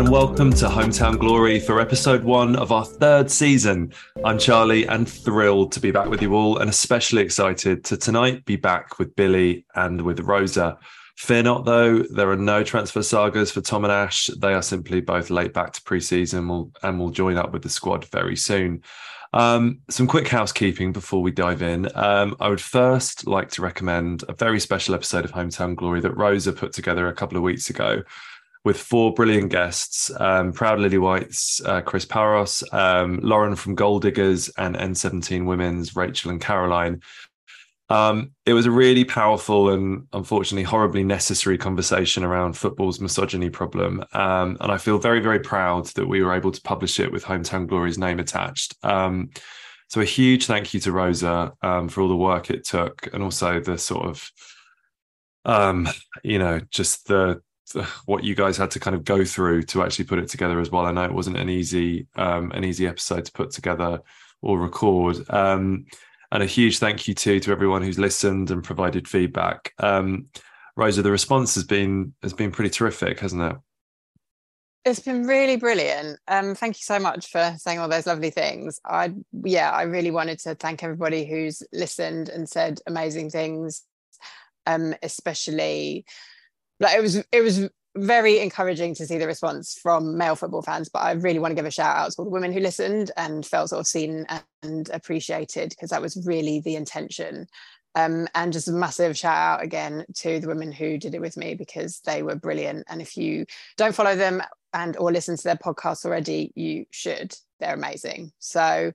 and welcome to Hometown Glory for episode one of our third season. I'm Charlie and thrilled to be back with you all, and especially excited to tonight be back with Billie and with Rosa. Fear not, though, there are no transfer sagas for Tom and Ash. They are simply both late back to preseason and will join up with the squad very soon. Um, some quick housekeeping before we dive in. Um, I would first like to recommend a very special episode of Hometown Glory that Rosa put together a couple of weeks ago with four brilliant guests um, Proud Lilywhites, uh, Chris Paouros, um, Lauren from Gold Diggers, and N17 Women's, Rachel and Caroline. Um, it was a really powerful and unfortunately horribly necessary conversation around football's misogyny problem. Um, and I feel very, very proud that we were able to publish it with Hometown Glory's name attached. Um, so a huge thank you to Rosa um, for all the work it took and also the sort of, um, you know, just the what you guys had to kind of go through to actually put it together as well. I know it wasn't an easy um, an easy episode to put together or record. Um, and a huge thank you too to everyone who's listened and provided feedback. Um, Rosa, the response has been has been pretty terrific, hasn't it? It's been really brilliant. Um, thank you so much for saying all those lovely things. I yeah, I really wanted to thank everybody who's listened and said amazing things, um, especially like it was it was very encouraging to see the response from male football fans but i really want to give a shout out to all the women who listened and felt sort of seen and appreciated because that was really the intention. Um, and just a massive shout out again to the women who did it with me because they were brilliant. And if you don't follow them and or listen to their podcast already you should. They're amazing. So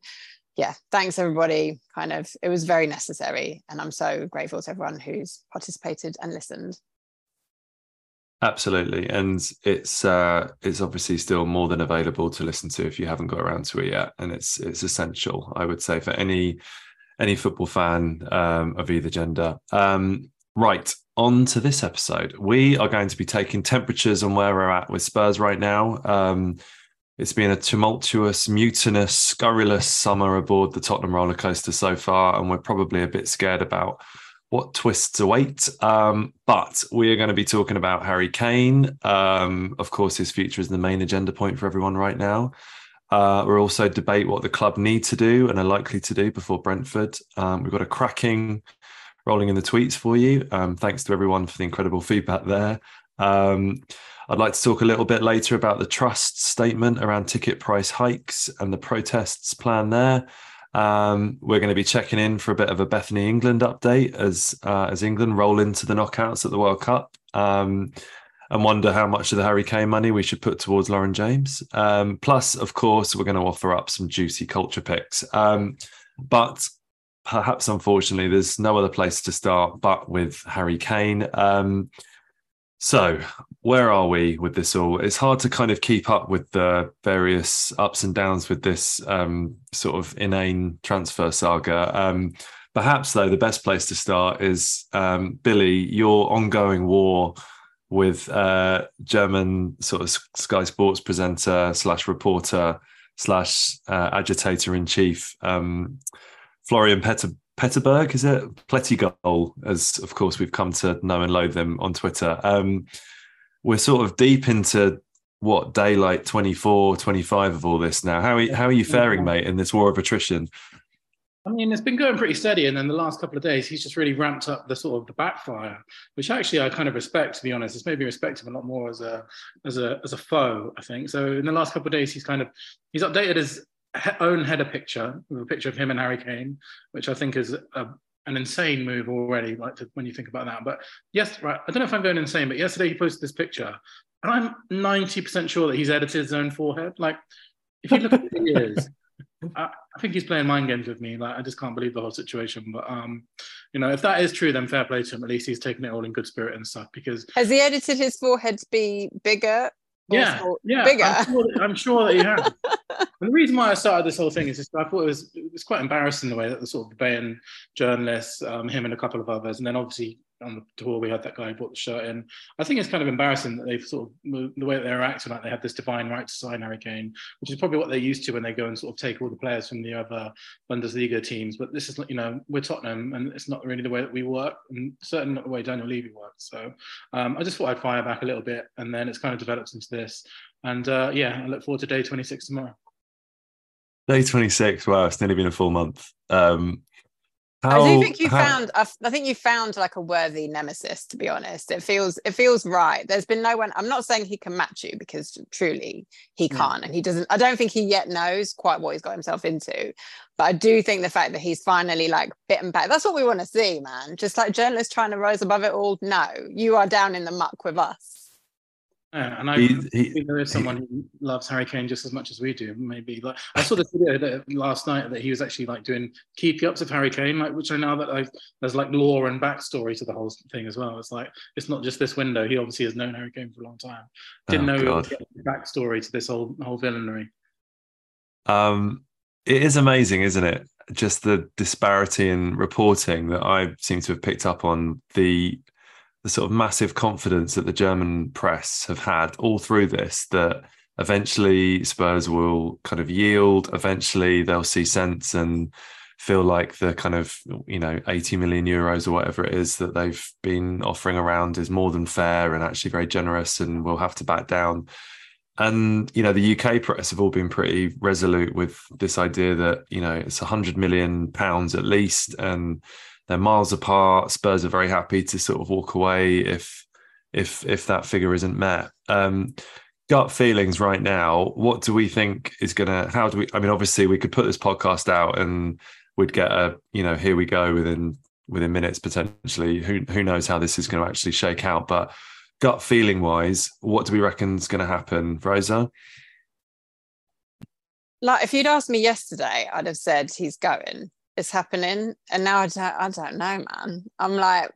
yeah thanks everybody. Kind of it was very necessary and i'm so grateful to everyone who's participated and listened Absolutely, and it's uh, it's obviously still more than available to listen to if you haven't got around to it yet, and it's it's essential, I would say, for any any football fan um, of either gender. Um, right on to this episode, we are going to be taking temperatures on where we're at with Spurs right now. Um, it's been a tumultuous, mutinous, scurrilous summer aboard the Tottenham roller coaster so far, and we're probably a bit scared about what twists await. Um, but we are going to be talking about Harry Kane. Um, of course, his future is the main agenda point for everyone right now. Uh, we'll also debate what the club need to do and are likely to do before Brentford. Um, we've got a cracking rolling in the tweets for you. Um, thanks to everyone for the incredible feedback there. Um, I'd like to talk a little bit later about the trust statement around ticket price hikes and the protests plan there. Um, we're going to be checking in for a bit of a Bethany England update as uh, as England roll into the knockouts at the World Cup, um, and wonder how much of the Harry Kane money we should put towards Lauren James. Um, plus, of course, we're going to offer up some juicy culture picks. Um, but perhaps, unfortunately, there's no other place to start but with Harry Kane. Um, so, where are we with this all? It's hard to kind of keep up with the various ups and downs with this um, sort of inane transfer saga. Um, perhaps, though, the best place to start is um, Billie, your ongoing war with uh, German sort of Sky Sports presenter slash reporter slash uh, agitator in chief, um, Florian Petter Petterberg, is it? Plettigol, as of course we've come to know and loathe them on Twitter. Um, we're sort of deep into what daylight 24, 25 of all this now. How are, how are you faring, mate, in this war of attrition? I mean, it's been going pretty steady, and then the last couple of days, he's just really ramped up the sort of the backfire, which actually I kind of respect. To be honest, it's made me respect him a lot more as a as a as a foe. I think so. In the last couple of days, he's kind of he's updated his own header picture with a picture of him and Harry Kane, which I think is a, an insane move already. Like to, when you think about that, but yes, right. I don't know if I'm going insane, but yesterday he posted this picture, and I'm 90% sure that he's edited his own forehead. Like, if you look at who he is, I, I, think he's playing mind games with me. Like, I just can't believe the whole situation. But um, you know, if that is true, then fair play to him. At least he's taking it all in good spirit and stuff. Because has he edited his forehead to be bigger yeah, yeah, bigger. I'm sure, I'm sure, that you have. and the reason why I started this whole thing is just I thought it was it was quite embarrassing the way that the sort of Bayern journalists, um, him and a couple of others, and then obviously on the tour we had that guy who brought the shirt in. I think it's kind of embarrassing that they've sort of the way that they're acting like they have this divine right to sign Harry Kane, which is probably what they're used to when they go and sort of take all the players from the other Bundesliga teams. But this is you know we're Tottenham and it's not really the way that we work, and certainly not the way Daniel Levy works. So um, I just thought I'd fire back a little bit, and then it's kind of developed into this. And uh, yeah, I look forward to day 26 tomorrow. Day 26. Wow, it's nearly been a full month. Um, how, I do think you how... found. I think you found like a worthy nemesis. To be honest, it feels it feels right. There's been no one. I'm not saying he can match you because truly he hmm. can't, and he doesn't. I don't think he yet knows quite what he's got himself into. But I do think the fact that he's finally like bitten back. That's what we want to see, man. Just like journalists trying to rise above it all. No, you are down in the muck with us. Yeah, and I he, he, there is someone he, who loves Harry Kane just as much as we do. Maybe like I saw this video that, last night that he was actually like doing keep ups of Harry Kane, like which I know that there's like lore and backstory to the whole thing as well. It's like it's not just this window. He obviously has known Harry Kane for a long time. Didn't oh, know backstory to this whole whole villainy. Um, it is amazing, isn't it? Just the disparity in reporting that I seem to have picked up on the the sort of massive confidence that the German press have had all through this that eventually Spurs will kind of yield. Eventually they'll see sense and feel like the kind of, you know, 80 million euros or whatever it is that they've been offering around is more than fair and actually very generous and will have to back down. And, you know, the UK press have all been pretty resolute with this idea that, you know, it's 100 million pounds at least. And, they're miles apart. Spurs are very happy to sort of walk away if if if that figure isn't met. Um, gut feelings right now. What do we think is gonna? How do we? I mean, obviously, we could put this podcast out and we'd get a you know here we go within within minutes potentially. Who who knows how this is going to actually shake out? But gut feeling wise, what do we reckon is going to happen, Rosa? Like if you'd asked me yesterday, I'd have said he's going is happening. And now I don't, I don't know man. I'm like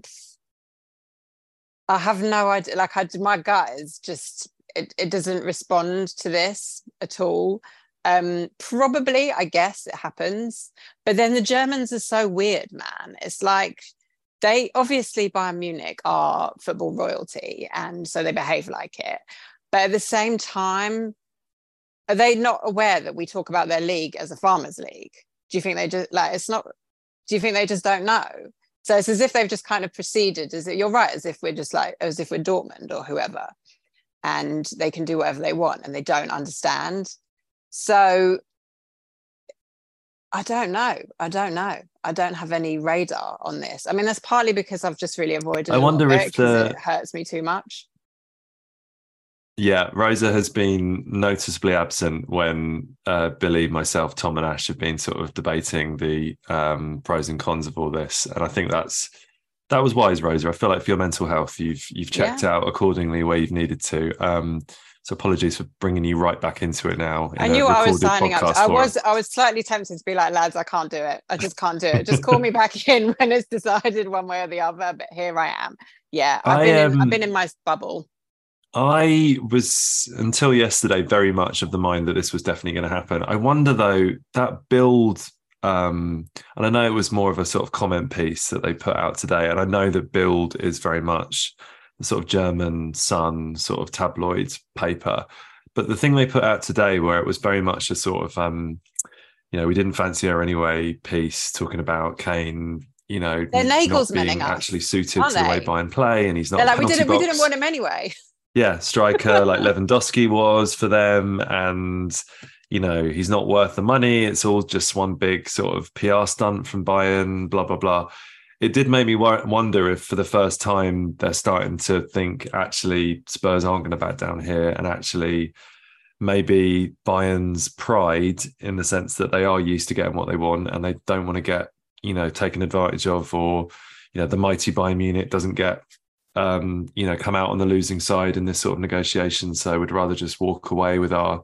I have no idea. Like I my gut is just it, it doesn't respond to this at all. Um probably I guess it happens. But then the Germans are so weird man. It's like they obviously Bayern Munich are football royalty and so they behave like it. But at the same time are they not aware that we talk about their league as a farmers league do you think they just like it's not do you think they just don't know? So it's as if they've just kind of proceeded as it you're right as if we're just like as if we're dortmund or whoever and they can do whatever they want and they don't understand. So i don't know i don't know. I don't have any radar on this. I mean that's partly because i've just really avoided i wonder if the... it hurts me too much yeah, Rosa has been noticeably absent when uh, Billie, myself, Tom, and Ash have been sort of debating the um, pros and cons of all this, and I think that's that was wise, Rosa. I feel like for your mental health, you've you've checked yeah. out accordingly where you've needed to. Um, so apologies for bringing you right back into it now. I knew I was signing up. I was I was slightly tempted to be like, lads, I can't do it. I just can't do it. Just call me back in when it's decided one way or the other. But here I am. Yeah, I've I, been um, I've been in my bubble. I was until yesterday very much of the mind that this was definitely going to happen. I wonder though that Bild, um, and I know it was more of a sort of comment piece that they put out today, and I know that Bild is very much the sort of German Sun sort of tabloid paper, but the thing they put out today, where it was very much a sort of, um, you know, we didn't fancy her anyway piece talking about Kane you know, they're Nagelsmanning actually suited to the way Bayern play, and he's not. They're like, we didn't, box. we didn't want him anyway yeah, striker like Lewandowski was for them, and you know he's not worth the money. It's all just one big sort of PR stunt from Bayern. Blah blah blah. It did make me wonder if, for the first time, they're starting to think actually Spurs aren't going to back down here, and actually maybe Bayern's pride in the sense that they are used to getting what they want and they don't want to get you know taken advantage of, or you know the mighty Bayern Munich doesn't get um, you know, come out on the losing side in this sort of negotiation. So we'd rather just walk away with our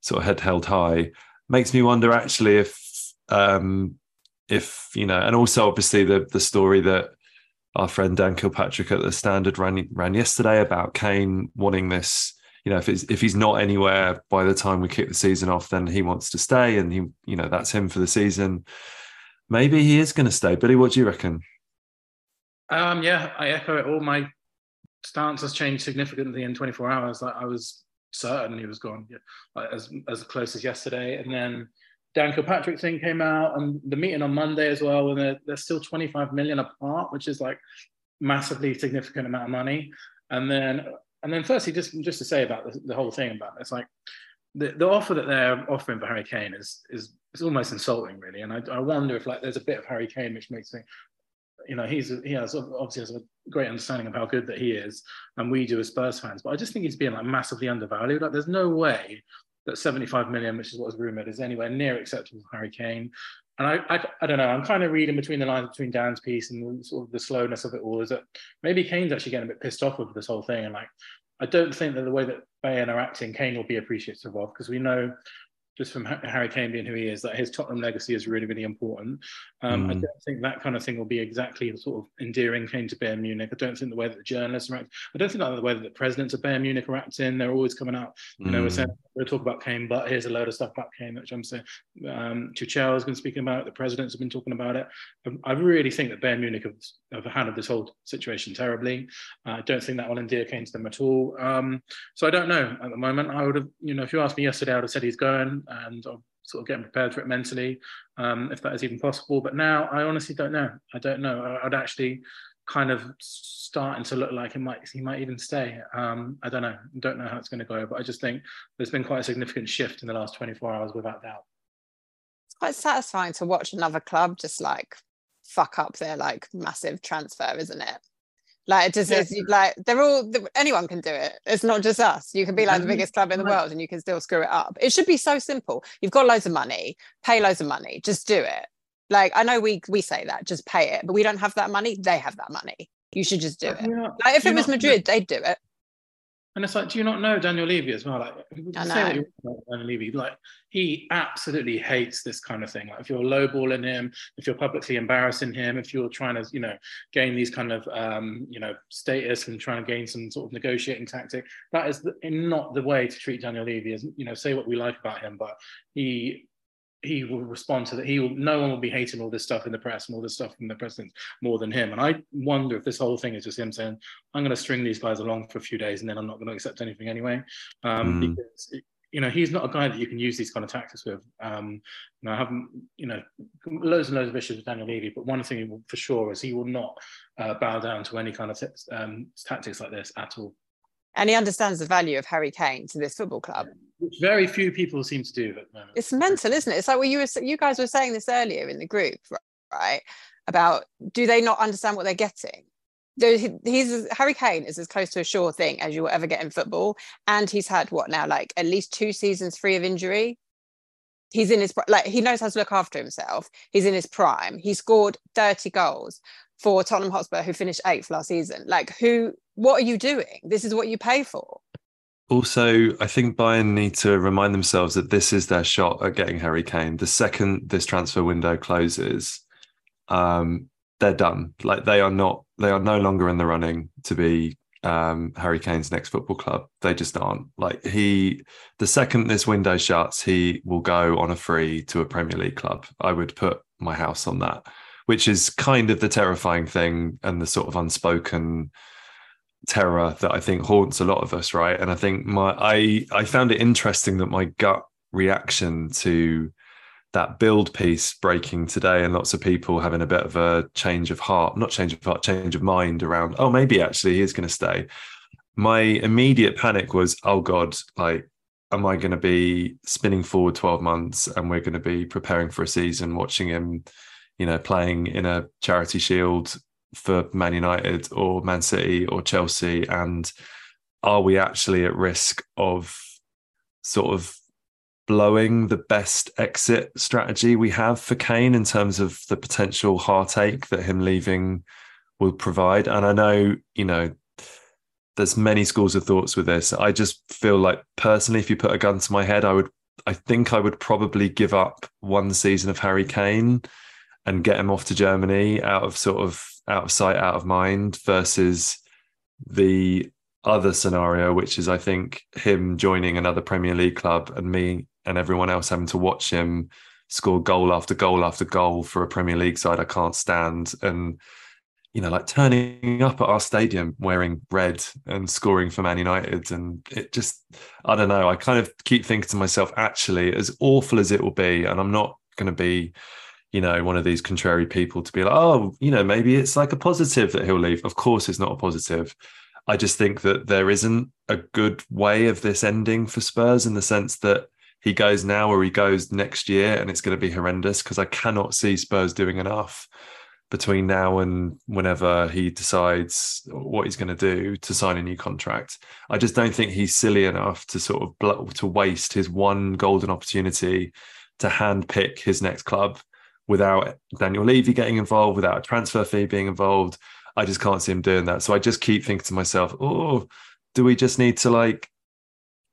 sort of head held high. Makes me wonder actually if um, if you know, and also obviously the the story that our friend Dan Kilpatrick at the Standard ran ran yesterday about Kane wanting this. You know, if it's if he's not anywhere by the time we kick the season off, then he wants to stay, and he, you know, that's him for the season. Maybe he is going to stay. Billie, what do you reckon? Um, yeah, I echo it. All my stance has changed significantly in 24 hours. Like I was certain he was gone, yeah, as as close as yesterday, and then Dan Kilpatrick thing came out, and the meeting on Monday as well, and they're, they're still 25 million apart, which is like massively significant amount of money. And then, and then, firstly, just just to say about the, the whole thing about it's like the, the offer that they're offering for Harry Kane is is is almost insulting, really. And I, I wonder if like there's a bit of Harry Kane which makes me, you know, he's he has obviously has a great understanding of how good that he is, and we do as Spurs fans. But I just think he's being like massively undervalued. Like, there's no way that 75 million, which is what was rumored, is anywhere near acceptable for Harry Kane. And I, I, I, don't know. I'm kind of reading between the lines between Dan's piece and sort of the slowness of it all. Is that maybe Kane's actually getting a bit pissed off with this whole thing, and like I don't think that the way that Bayern are acting, Kane will be appreciative of because we know just from Harry Kane being who he is, that his Tottenham legacy is really, really important. Um, mm. I don't think that kind of thing will be exactly the sort of endearing Kane to Bayern Munich. I don't think the way that the journalists are acting, I don't think that the way that the presidents of Bayern Munich are acting, they're always coming out, you know, we're saying, mm. we'll talk about Kane, but here's a load of stuff about Kane, which I'm saying. Um, Tuchel has been speaking about it, the presidents have been talking about it. Um, I really think that Bayern Munich have, have handled this whole situation terribly. Uh, I don't think that will endear Kane to them at all. Um, so I don't know at the moment. I would have, you know, if you asked me yesterday, I would have said he's going and I'm sort of getting prepared for it mentally, um, if that is even possible. But now I honestly don't know. I don't know. I'd actually kind of starting to look like he might he might even stay. Um, I don't know. Don't know how it's going to go, but I just think there's been quite a significant shift in the last 24 hours without doubt. It's quite satisfying to watch another club just like fuck up their like massive transfer, isn't it? Like it just yeah. is like they're all anyone can do it. It's not just us. You can be like the biggest club in the world and you can still screw it up. It should be so simple. You've got loads of money, pay loads of money, just do it. Like I know we we say that, just pay it, but we don't have that money. They have that money. You should just do it. like if it was Madrid, they'd do it. And it's like, do you not know Daniel Levy as well? Like, I know. Daniel Levy, like he absolutely hates this kind of thing. Like, if you're lowballing him, if you're publicly embarrassing him, if you're trying to, you know, gain these kind of, um, you know, status and trying to gain some sort of negotiating tactic, that is the, not the way to treat Daniel Levy. As you know, say what we like about him, but he he will respond to that. He will. No one will be hating all this stuff in the press and all this stuff from the president more than him. And I wonder if this whole thing is just him saying, "I'm going to string these guys along for a few days, and then I'm not going to accept anything anyway," um, mm. because. It, you know, he's not a guy that you can use these kind of tactics with. Um, you know, I haven't, you know, loads and loads of issues with Daniel Levy, but one thing for sure is he will not uh, bow down to any kind of t- um, tactics like this at all and he understands the value of Harry Kane to this football club. Which very few people seem to do at the moment. It's mental, isn't it? It's like what you were, you guys were saying this earlier in the group, right? About do they not understand what they're getting? He's Harry Kane is as close to a sure thing as you will ever get in football, and he's had what now, like at least two seasons free of injury. He's in his like he knows how to look after himself. He's in his prime. He scored thirty goals for Tottenham Hotspur, who finished eighth last season. Like, who? What are you doing? This is what you pay for. Also, I think Bayern need to remind themselves that this is their shot at getting Harry Kane. The second this transfer window closes, um, they're done. Like they are not, they are no longer in the running to be um, Harry Kane's next football club. They just aren't. Like he, the second this window shuts, he will go on a free to a Premier League club. I would put my house on that which is kind of the terrifying thing and the sort of unspoken terror that I think haunts a lot of us, right? And I think my I I found it interesting that my gut reaction to that Bild piece breaking today and lots of people having a bit of a change of heart, not change of heart, change of mind around, oh, maybe actually he is going to stay. My immediate panic was, oh God, like, am I going to be spinning forward 12 months and we're going to be preparing for a season, watching him you know, playing in a charity shield for Man United or Man City or Chelsea? And are we actually at risk of sort of blowing the best exit strategy we have for Kane in terms of the potential heartache that him leaving will provide? And I know, you know, there's many schools of thoughts with this. I just feel like personally, if you put a gun to my head, I would I think I would probably give up one season of Harry Kane and get him off to Germany out of sort of out of sight, out of mind, versus the other scenario, which is I think him joining another Premier League club and me and everyone else having to watch him score goal after goal after goal for a Premier League side I can't stand. And you know, like turning up at our stadium wearing red and scoring for Man United. And it just, I don't know. I kind of keep thinking to myself, actually, as awful as it will be, and I'm not going to be, you know, one of these contrary people to be like, oh, you know, maybe it's like a positive that he'll leave. Of course, it's not a positive. I just think that there isn't a good way of this ending for Spurs in the sense that he goes now or he goes next year and it's going to be horrendous because I cannot see Spurs doing enough between now and whenever he decides what he's going to do to sign a new contract. I just don't think he's silly enough to sort of to waste his one golden opportunity to handpick his next club without Daniel Levy getting involved, without a transfer fee being involved. I just can't see him doing that. So I just keep thinking to myself, oh, do we just need to like,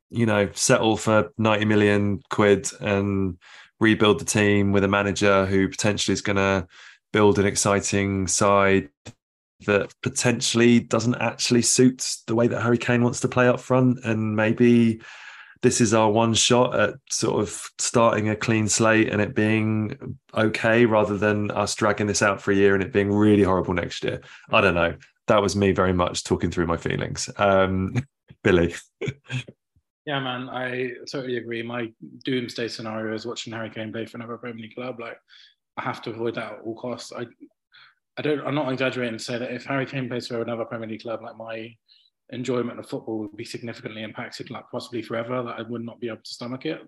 you know, settle for 90 million quid and rebuild the team with a manager who potentially is going to build an exciting side that potentially doesn't actually suit the way that Harry Kane wants to play up front. And maybe this is our one shot at sort of starting a clean slate and it being okay rather than us dragging this out for a year and it being really horrible next year. I don't know. That was me very much talking through my feelings. Um, Billie. Yeah, man, I totally agree. My doomsday scenario is watching Harry Kane play for another Premier League club. Like, I have to avoid that at all costs. I, I don't. I'm not exaggerating to say that if Harry Kane plays for another Premier League club, like my enjoyment of football would be significantly impacted, like possibly forever. That I would not be able to stomach it.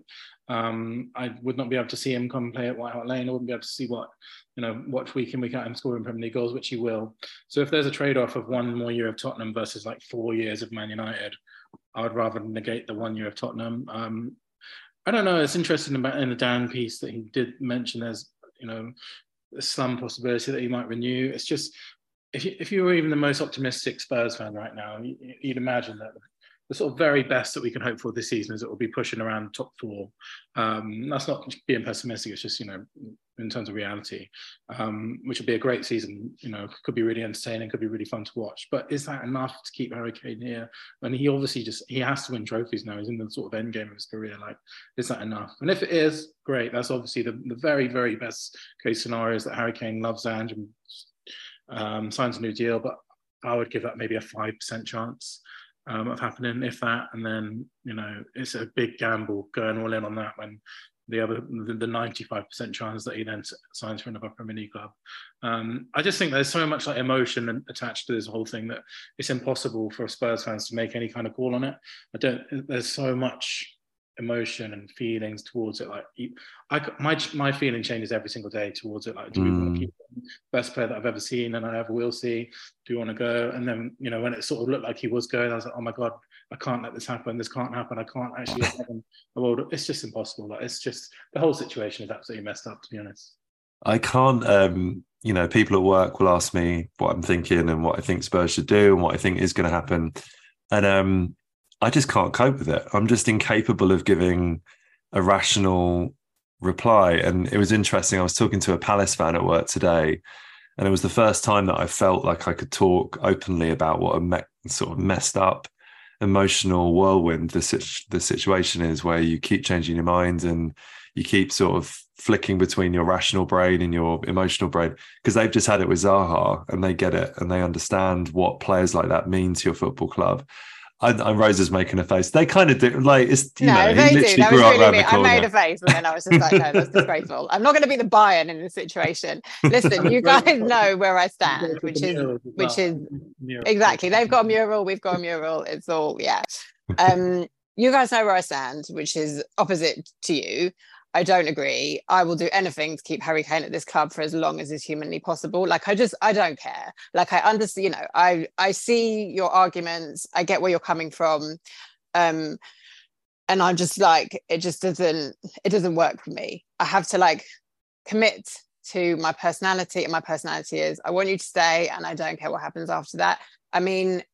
Um, I would not be able to see him come play at White Hart Lane. I wouldn't be able to see what you know watch week in week out him scoring Premier League goals, which he will. So if there's a trade off of one more year of Tottenham versus like four years of Man United, I would rather negate the one year of Tottenham. Um, I don't know. It's interesting about in the Dan piece that he did mention. There's you know, slim possibility that he might renew. It's just if you, if you were even the most optimistic Spurs fan right now, you'd imagine that the sort of very best that we can hope for this season is it will be pushing around top four. Um, that's not being pessimistic. It's just you know in terms of reality, um, which would be a great season. You know, could be really entertaining, could be really fun to watch. But is that enough to keep Harry Kane here? And he obviously just he has to win trophies now. He's in the sort of end game of his career. Like, is that enough? And if it is, great. That's obviously the, the very very best case scenario is that Harry Kane loves Ange and um, signs a new deal. But I would give that maybe a five percent chance. Um, of happening, if that, and then you know it's a big gamble going all in on that when the other the, 95% chance that he then signs for another Premier League club. Um, I just think there's so much like emotion attached to this whole thing that it's impossible for Spurs fans to make any kind of call on it. I don't. There's so much emotion and feelings towards it. Like I, my my feeling changes every single day towards it. Like, do mm. we want to keep? Best player that I've ever seen and I ever will see? Do you want to go? And then you know when it sort of looked like he was going, I was like, oh my god, I can't let this happen. This can't happen. I can't actually world. It's just impossible. Like it's just the whole situation is absolutely messed up. To be honest, I can't. um you know, people at work will ask me what I'm thinking and what I think Spurs should do and what I think is going to happen, and um I just can't cope with it. I'm just incapable of giving a rational reply. And it was interesting. I was talking to a Palace fan at work today, and it was the first time that I felt like I could talk openly about what a me- sort of messed up emotional whirlwind the, the situation is, where you keep changing your mind and you keep sort of flicking between your rational brain and your emotional brain because they've just had it with Zaha and they get it and they understand what players like that mean to your football club. And, and Rose is making a face. They kind of do, like it's you no, know, they do. That was really me. I made a face, and then I was just like, no, that's disgraceful. I'm not going to be the Bayern in this situation. Listen, you guys know where I stand, which is which is exactly. They've got a mural, we've got a mural. It's all yeah. Um, you guys know where I stand, which is opposite to you. I don't agree. I will do anything to keep Harry Kane at this club for as long as is humanly possible. Like I just I don't care. Like I understand, you know, I I see your arguments. I get where you're coming from. Um and I'm just like it just doesn't it doesn't work for me. I have to like commit to my personality and my personality is I want you to stay and I don't care what happens after that. I mean,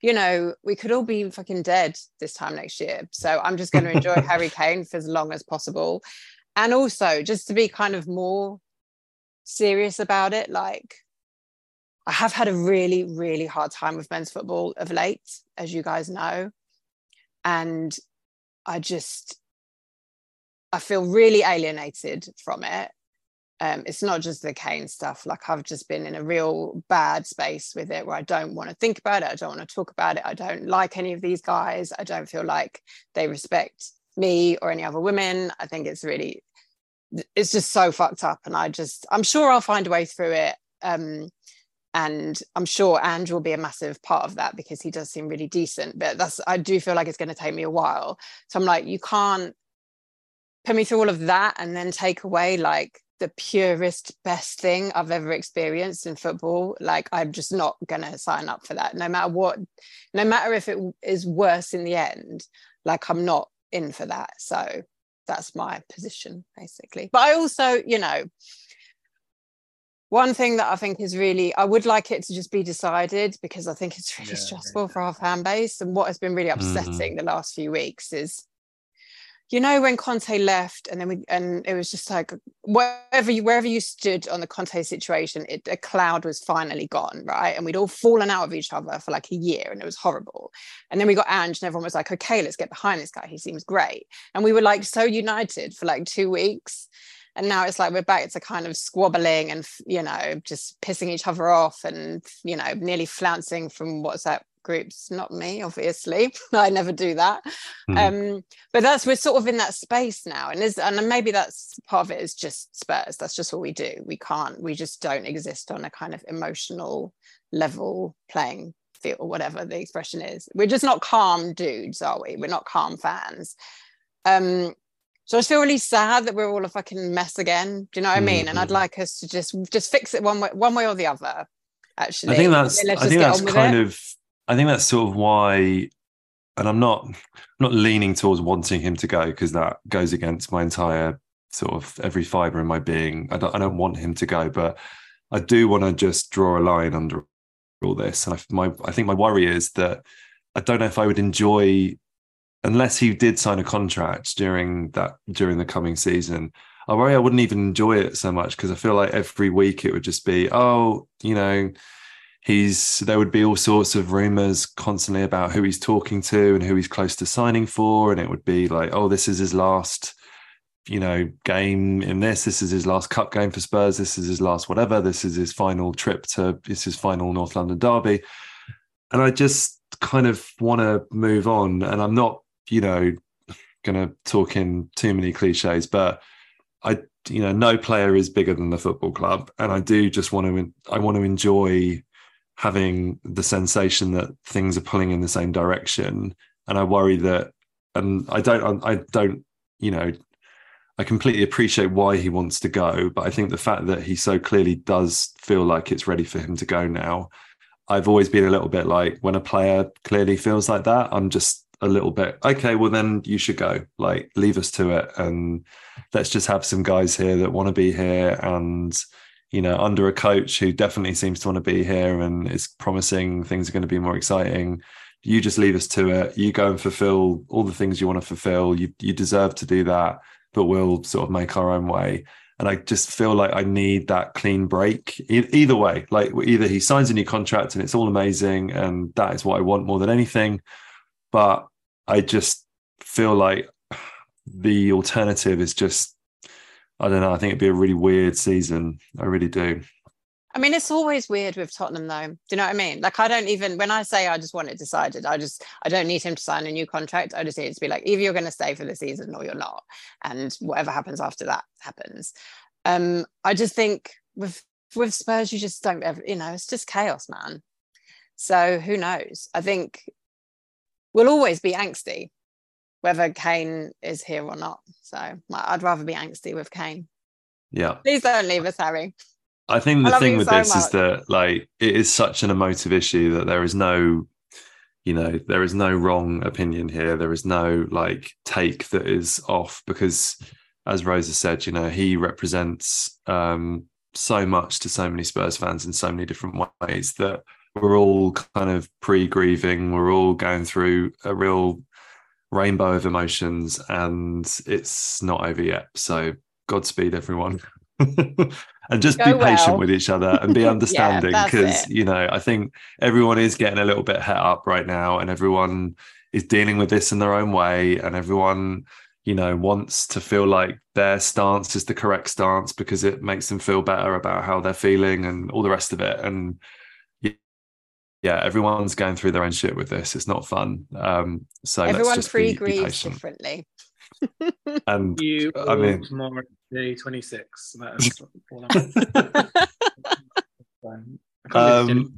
you know, we could all be fucking dead this time next year. So I'm just going to enjoy Harry Kane for as long as possible. And also, just to be kind of more serious about it, like I have had a really, really hard time with men's football of late, as you guys know. And I just, I feel really alienated from it. Um, it's not just the Kane stuff. Like I've just been in a real bad space with it where I don't want to think about it. I don't want to talk about it. I don't like any of these guys. I don't feel like they respect me or any other women. I think it's really, it's just so fucked up. And I just, I'm sure I'll find a way through it. Um, and I'm sure Andrew will be a massive part of that because he does seem really decent. But that's, I do feel like it's going to take me a while. So I'm like, you can't put me through all of that and then take away like the purest best thing I've ever experienced in football. Like I'm just not gonna sign up for that, no matter what, no matter if it is worse in the end. Like I'm not in for that. So that's my position basically. But I also, you know, one thing that I think is really, I would like it to just be decided because I think it's really yeah, stressful yeah. for our fan base. And what has been really mm-hmm. upsetting mm. the last few weeks is you know when Conte left and then we and it was just like wherever you wherever you stood on the Conte situation it a cloud was finally gone right? And we'd all fallen out of each other for like a year and it was horrible. And then we got Ange and everyone was like okay let's get behind this guy. He seems great. And we were like so united for like two weeks. And now it's like we're back to kind of squabbling and you know just pissing each other off and you know nearly flouncing from WhatsApp groups not me obviously i never do that mm. um but that's we're sort of in that space now and is and maybe that's part of it is just spurs that's just what we do we can't we just don't exist on a kind of emotional level playing field or whatever the expression is we're just not calm dudes are we we're not calm fans um so I just feel really sad that we're all a fucking mess again. Do you know what. I mean? And I'd mm-hmm. like us to just just fix it one way, one way or the other. Actually, I think that's I think that's kind it. of I think that's sort of why, and I'm not I'm not leaning towards wanting him to go because that goes against my entire sort of every fiber in my being. I don't I don't want him to go, but I do want to just draw a line under all this. And I, my I think my worry is that I don't know if I would enjoy unless he did sign a contract during that during the coming season. I worry I wouldn't even enjoy it so much because I feel like every week it would just be, oh, you know, he's there would be all sorts of rumors constantly about who he's talking to and who he's close to signing for and it would be like oh this is his last you know game in this this is his last cup game for spurs this is his last whatever this is his final trip to this is his final north london derby. And i just kind of want to move on and i'm not you know going to talk in too many cliches but i you know no player is bigger than the football club and i do just want to i want to enjoy having the sensation that things are pulling in the same direction. And i worry that and i don't i don't you know i completely appreciate why he wants to go but i think the fact that he so clearly does feel like it's ready for him to go now i've always been a little bit like when a player clearly feels like that i'm just a little bit okay well then you should go. Like leave us to it. And let's just have some guys here that want to be here and you know, under a coach who definitely seems to want to be here and is promising things are going to be more exciting. You just leave us to it. You go and fulfill all the things you want to fulfill. You you deserve to do that, but we'll sort of make our own way. And I just feel like I need that clean break. E- either way, like either he signs a new contract and it's all amazing, and that is what I want more than anything. But I just feel like the alternative is just I don't know. I think it'd be a really weird season. I really do. I mean, it's always weird with Tottenham, though. Do you know what I mean? Like, I don't even when I say I just want it decided, I just I don't need him to sign a new contract. I just need it to be like either you're going to stay for the season or you're not, and whatever happens after that happens. Um, I just think with with Spurs, you just don't ever, you know, it's just chaos, man. So who knows? I think we'll always be angsty whether Kane is here or not. So I'd rather be angsty with Kane. Yeah. Please don't leave us, Harry. I think the I thing with so this much. is that like it is such an emotive issue that there is no, you know, there is no wrong opinion here. There is no like take that is off because as Rosa said, you know, he represents um so much to so many Spurs fans in so many different ways that we're all kind of pre-grieving, we're all going through a real rainbow of emotions and it's not over yet. So Godspeed, everyone. and just Go be patient well. with each other and be understanding because, yeah, you know, I think everyone is getting a little bit het up right now and everyone is dealing with this in their own way and everyone you know, wants to feel like their stance is the correct stance because it makes them feel better about how they're feeling and all the rest of it. And yeah, everyone's going through their own shit with this. It's not fun. Um, so everyone pre-grieves differently. and you, I mean, tomorrow day twenty six. um,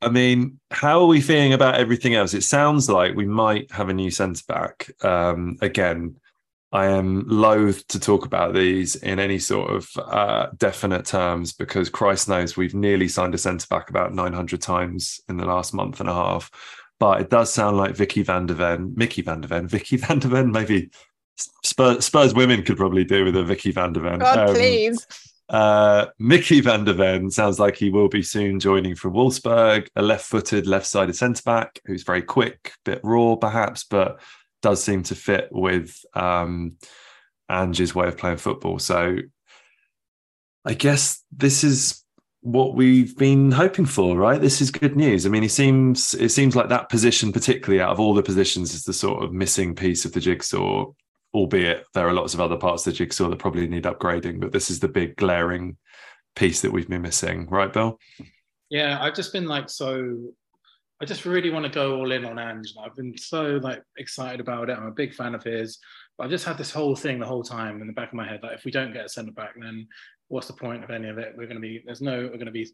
I mean, how are we feeling about everything else? It sounds like we might have a new centre back. Um, again, I am loath to talk about these in any sort of uh, definite terms because Christ knows we've nearly signed a centre back about 900 times in the last month and a half. But it does sound like Vicky van der Ven, Mickey van der Ven, Vicky van der Ven, maybe Spurs, Spurs women could probably do with a Vicky van der Ven. God, um, please. Uh, Mickey van der Ven sounds like he will be soon joining from Wolfsburg, a left-footed, left-sided centre back who's very quick, bit raw perhaps, but does seem to fit with um, Ange's way of playing football. So I guess this is what we've been hoping for, right? This is good news. I mean, he seems it seems like that position, particularly out of all the positions, is the sort of missing piece of the jigsaw albeit there are lots of other parts of the jigsaw that probably need upgrading. But this is the big glaring piece that we've been missing, right, Bill? Yeah, I've just been like so. I just really want to go all in on Ange. I've been so like excited about it. I'm a big fan of his. But I've just had this whole thing the whole time in the back of my head. Like, if we don't get a centre back, then what's the point of any of it? We're going to be there's no we're going to be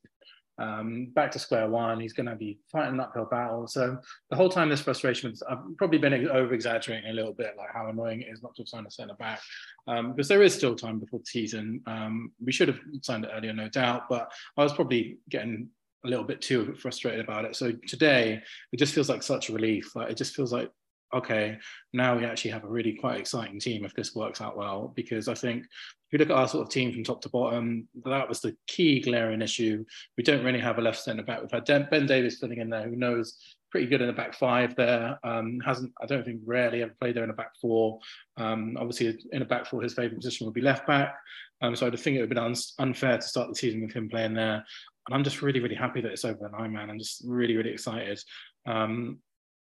um, back to square one. He's going to be fighting an uphill battle. So the whole time, this frustration, I've probably been over exaggerating a little bit, like how annoying it is not to have signed a centre back, um, because there is still time before the season. Um, we should have signed it earlier, no doubt, but I was probably getting a little bit too frustrated about it. So today, it just feels like such a relief. Like it just feels like okay, now we actually have a really quite exciting team if this works out well. Because I think if you look at our sort of team from top to bottom, that was the key glaring issue. We don't really have a left centre back. We've had Ben Davies filling in there, who knows pretty good in the back five there. Um, hasn't I don't think rarely ever played there in a back four. Um, obviously, in a back four, his favourite position would be left back. Um, so I think it would have been un- unfair to start the season with him playing there. And I'm just really, really happy that it's over nine man. I'm just really, really excited. Um,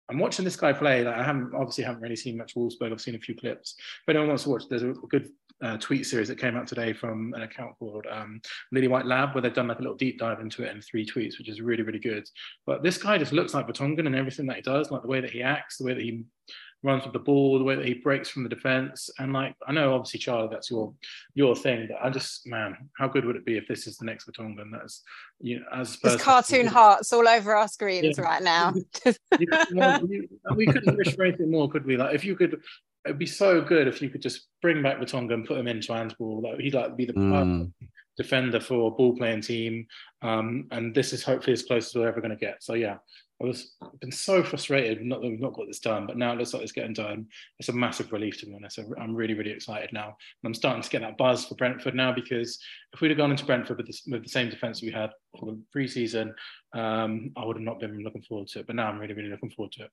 I'm watching this guy play. Like I haven't obviously haven't really seen much Wolfsburg. I've seen a few clips. If anyone wants to watch, there's a good uh, tweet series that came out today from an account called um, Lily White Lab, where they've done like a little deep dive into it in three tweets, which is really really good. But this guy just looks like Vertonghen and everything that he does, like the way that he acts, the way that he runs with the ball, the way that he breaks from the defense, and like I know obviously Charlie, that's your your thing, but I just man, how good would it be if this is the next Vertonghen? That's you know, as There's cartoon hearts all over our screens yeah. right now. you, well, you, we couldn't wish for anything more, could we? Like if you could. It'd be so good if you could just bring back Vertonghen and put him into handball. Like he'd like be the mm. defender for a ball playing team. Um, and this is hopefully as close as we're ever going to get. So yeah, I was been so frustrated not that we've not got this done, but now it looks like it's getting done. It's a massive relief to be honest. I'm really really excited now, and I'm starting to get that buzz for Brentford now because if we'd have gone into Brentford with, with the same defence we had for the pre-season, um, I would have not been looking forward to it. But now I'm really really looking forward to it.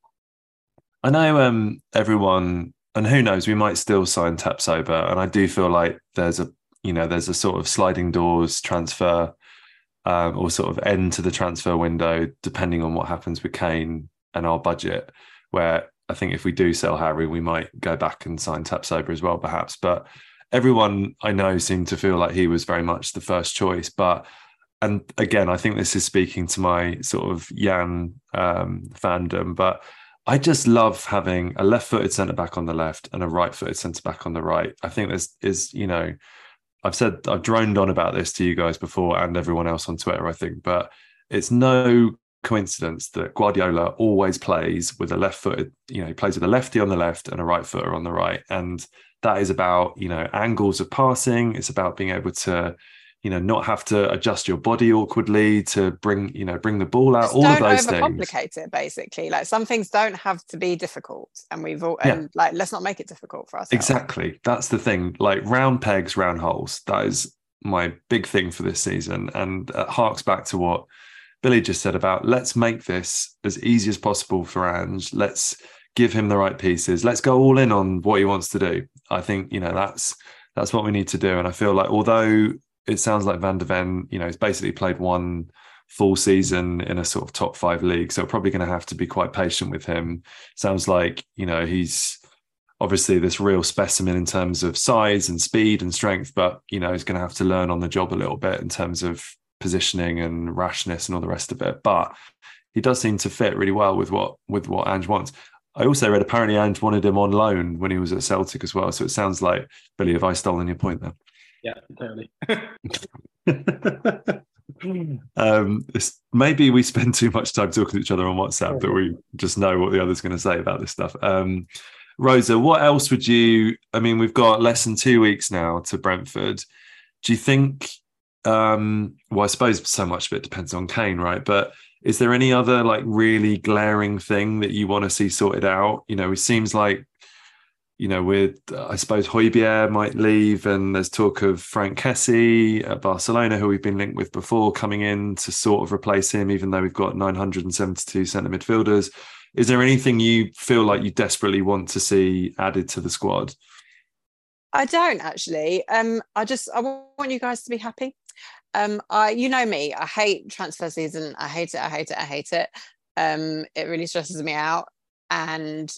I know um, everyone, and who knows, we might still sign Tapsoba, and I do feel like there's a you know there's a sort of sliding doors transfer um, or sort of end to the transfer window, depending on what happens with Kane and our budget. Where I think if we do sell Harry, we might go back and sign Tapsoba as well, perhaps. But everyone I know seemed to feel like he was very much the first choice. But and again, I think this is speaking to my sort of Jan um, fandom, but I just love having a left-footed centre back on the left and a right-footed centre back on the right. I think this is you know I've said I've droned on about this to you guys before and everyone else on Twitter, I think, but it's no coincidence that Guardiola always plays with a left footed, you know, he plays with a lefty on the left and a right footer on the right. And that is about, you know, angles of passing. It's about being able to you know not have to adjust your body awkwardly to bring you know bring the ball out Just all don't of those overcomplicate things. it basically. Like some things don't have to be difficult and we've all yeah. and like let's not make it difficult for ourselves. Exactly. That's the thing. Like round pegs round holes. That is my big thing for this season and it harks back to what Billie just said about let's make this as easy as possible for ange. Let's give him the right pieces. Let's go all in on what he wants to do. I think you know that's that's what we need to do and i feel like although it sounds like Van der Ven, you know, he's basically played one full season in a sort of top five league. So probably going to have to be quite patient with him. Sounds like, you know, he's obviously this real specimen in terms of size and speed and strength, but you know, he's going to have to learn on the job a little bit in terms of positioning and rashness and all the rest of it. But he does seem to fit really well with what with what Ange wants. I also read apparently Ange wanted him on loan when he was at Celtic as well. So it sounds like Billie, have I stolen your point there? Yeah, totally. um, maybe we spend too much time talking to each other on WhatsApp that we just know what the other's going to say about this stuff. Um, Rosa, what else would you? I mean, we've got less than two weeks now to Brentford. Do you think? Um, well, I suppose so much of it depends on Kane, right? But is there any other like really glaring thing that you want to see sorted out? You know, it seems like you know, with I suppose Højbjerg might leave, and there's talk of Franck Kessie at Barcelona, who we've been linked with before, coming in to sort of replace him, even though we've got 972 centre midfielders. Is there anything you feel like you desperately want to see added to the squad? I don't actually. Um, I just I want you guys to be happy. Um, I you know me, I hate transfer season. I hate it. I hate it. I hate it. Um, it really stresses me out, and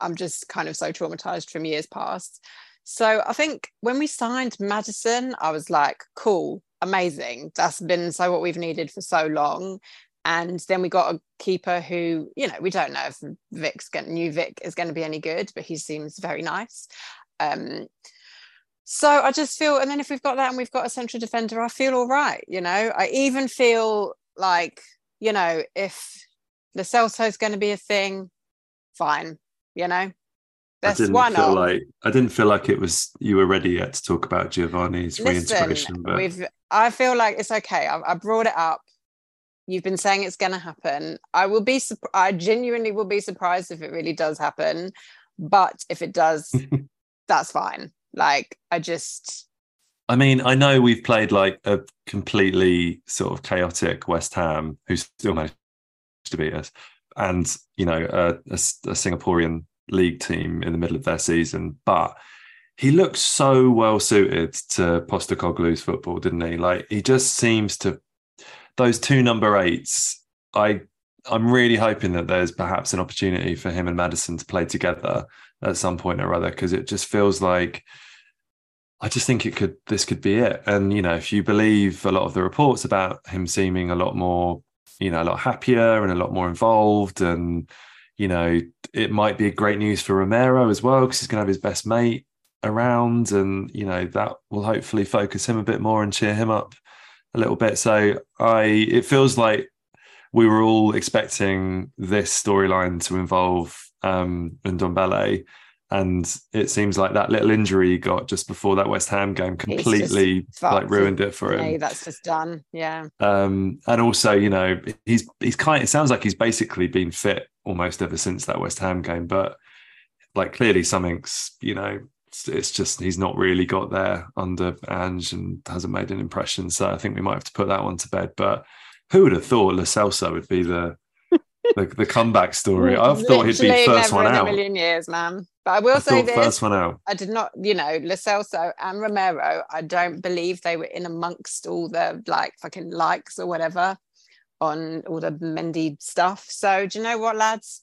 I'm just kind of so traumatized from years past. So I think when we signed Maddison, I was like, cool, amazing. That's been so what we've needed for so long. And then we got a keeper who, you know, we don't know if Vic's going, new Vic is going to be any good, but he seems very nice. Um, so I just feel, and then if we've got that and we've got a central defender, I feel all right. You know, I even feel like, you know, if Celso is going to be a thing, fine you know that's I didn't one feel like I didn't feel like it was you were ready yet to talk about Giovanni's Listen, reintegration. But we've I feel like it's okay. I, I brought it up. You've been saying it's going to happen. I will be. I genuinely will be surprised if it really does happen. But if it does, that's fine. Like I just. I mean, I know we've played like a completely sort of chaotic West Ham, who still managed to beat us and you know a, a, a Singaporean league team in the middle of their season, but he looked so well suited to Postecoglou's football, didn't he? Like he just seems to those two number eights. I I'm really hoping that there's perhaps an opportunity for him and Maddison to play together at some point or other because it just feels like I just think it could this could be it. And you know, if you believe a lot of the reports about him seeming a lot more you know a lot happier and a lot more involved. And you know it might be a great news for Romero as well because he's going to have his best mate around. And you know that will hopefully focus him a bit more and cheer him up a little bit. So i it feels like we were all expecting this storyline to involve um Ndombele and it seems like that little injury he got just before that West Ham game completely like ruined it for him. Yeah, that's just done. Yeah. Um, and also, you know, he's he's kind. It sounds like he's basically been fit almost ever since that West Ham game, but like clearly something's you know it's, it's just he's not really got there under Ange and hasn't made an impression. So I think we might have to put that one to bed. But who would have thought Lo Celso would be the the, the comeback story. I thought he'd be first one out. a million years, man. But I will I say this: first one out. I did not, you know, Lo Celso and Romero. I don't believe they were in amongst all the like fucking likes or whatever on all the Mendy stuff. So do you know what, lads?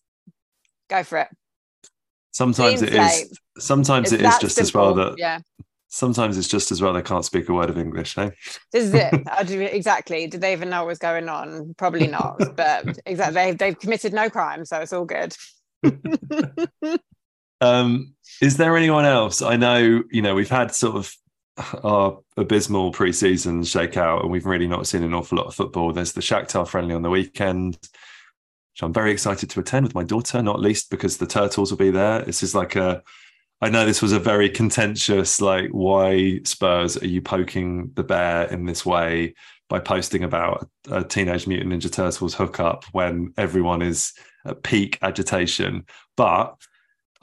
Go for it. Sometimes Clean it slate. is. Sometimes it's it is just simple. as well that yeah sometimes it's just as well they can't speak a word of English, eh? This is it. exactly. Did they even know what was going on? Probably not. but exactly, they've, they've committed no crime, so it's all good. um, is there anyone else? I know, you know, we've had sort of our abysmal pre-season shakeout, and we've really not seen an awful lot of football. There's the Shakhtar friendly on the weekend, which I'm very excited to attend with my daughter, not least because the turtles will be there. This is like a I know this was a very contentious, like, why Spurs are you poking the bear in this way by posting about a Teenage Mutant Ninja Turtles hookup when everyone is at peak agitation? But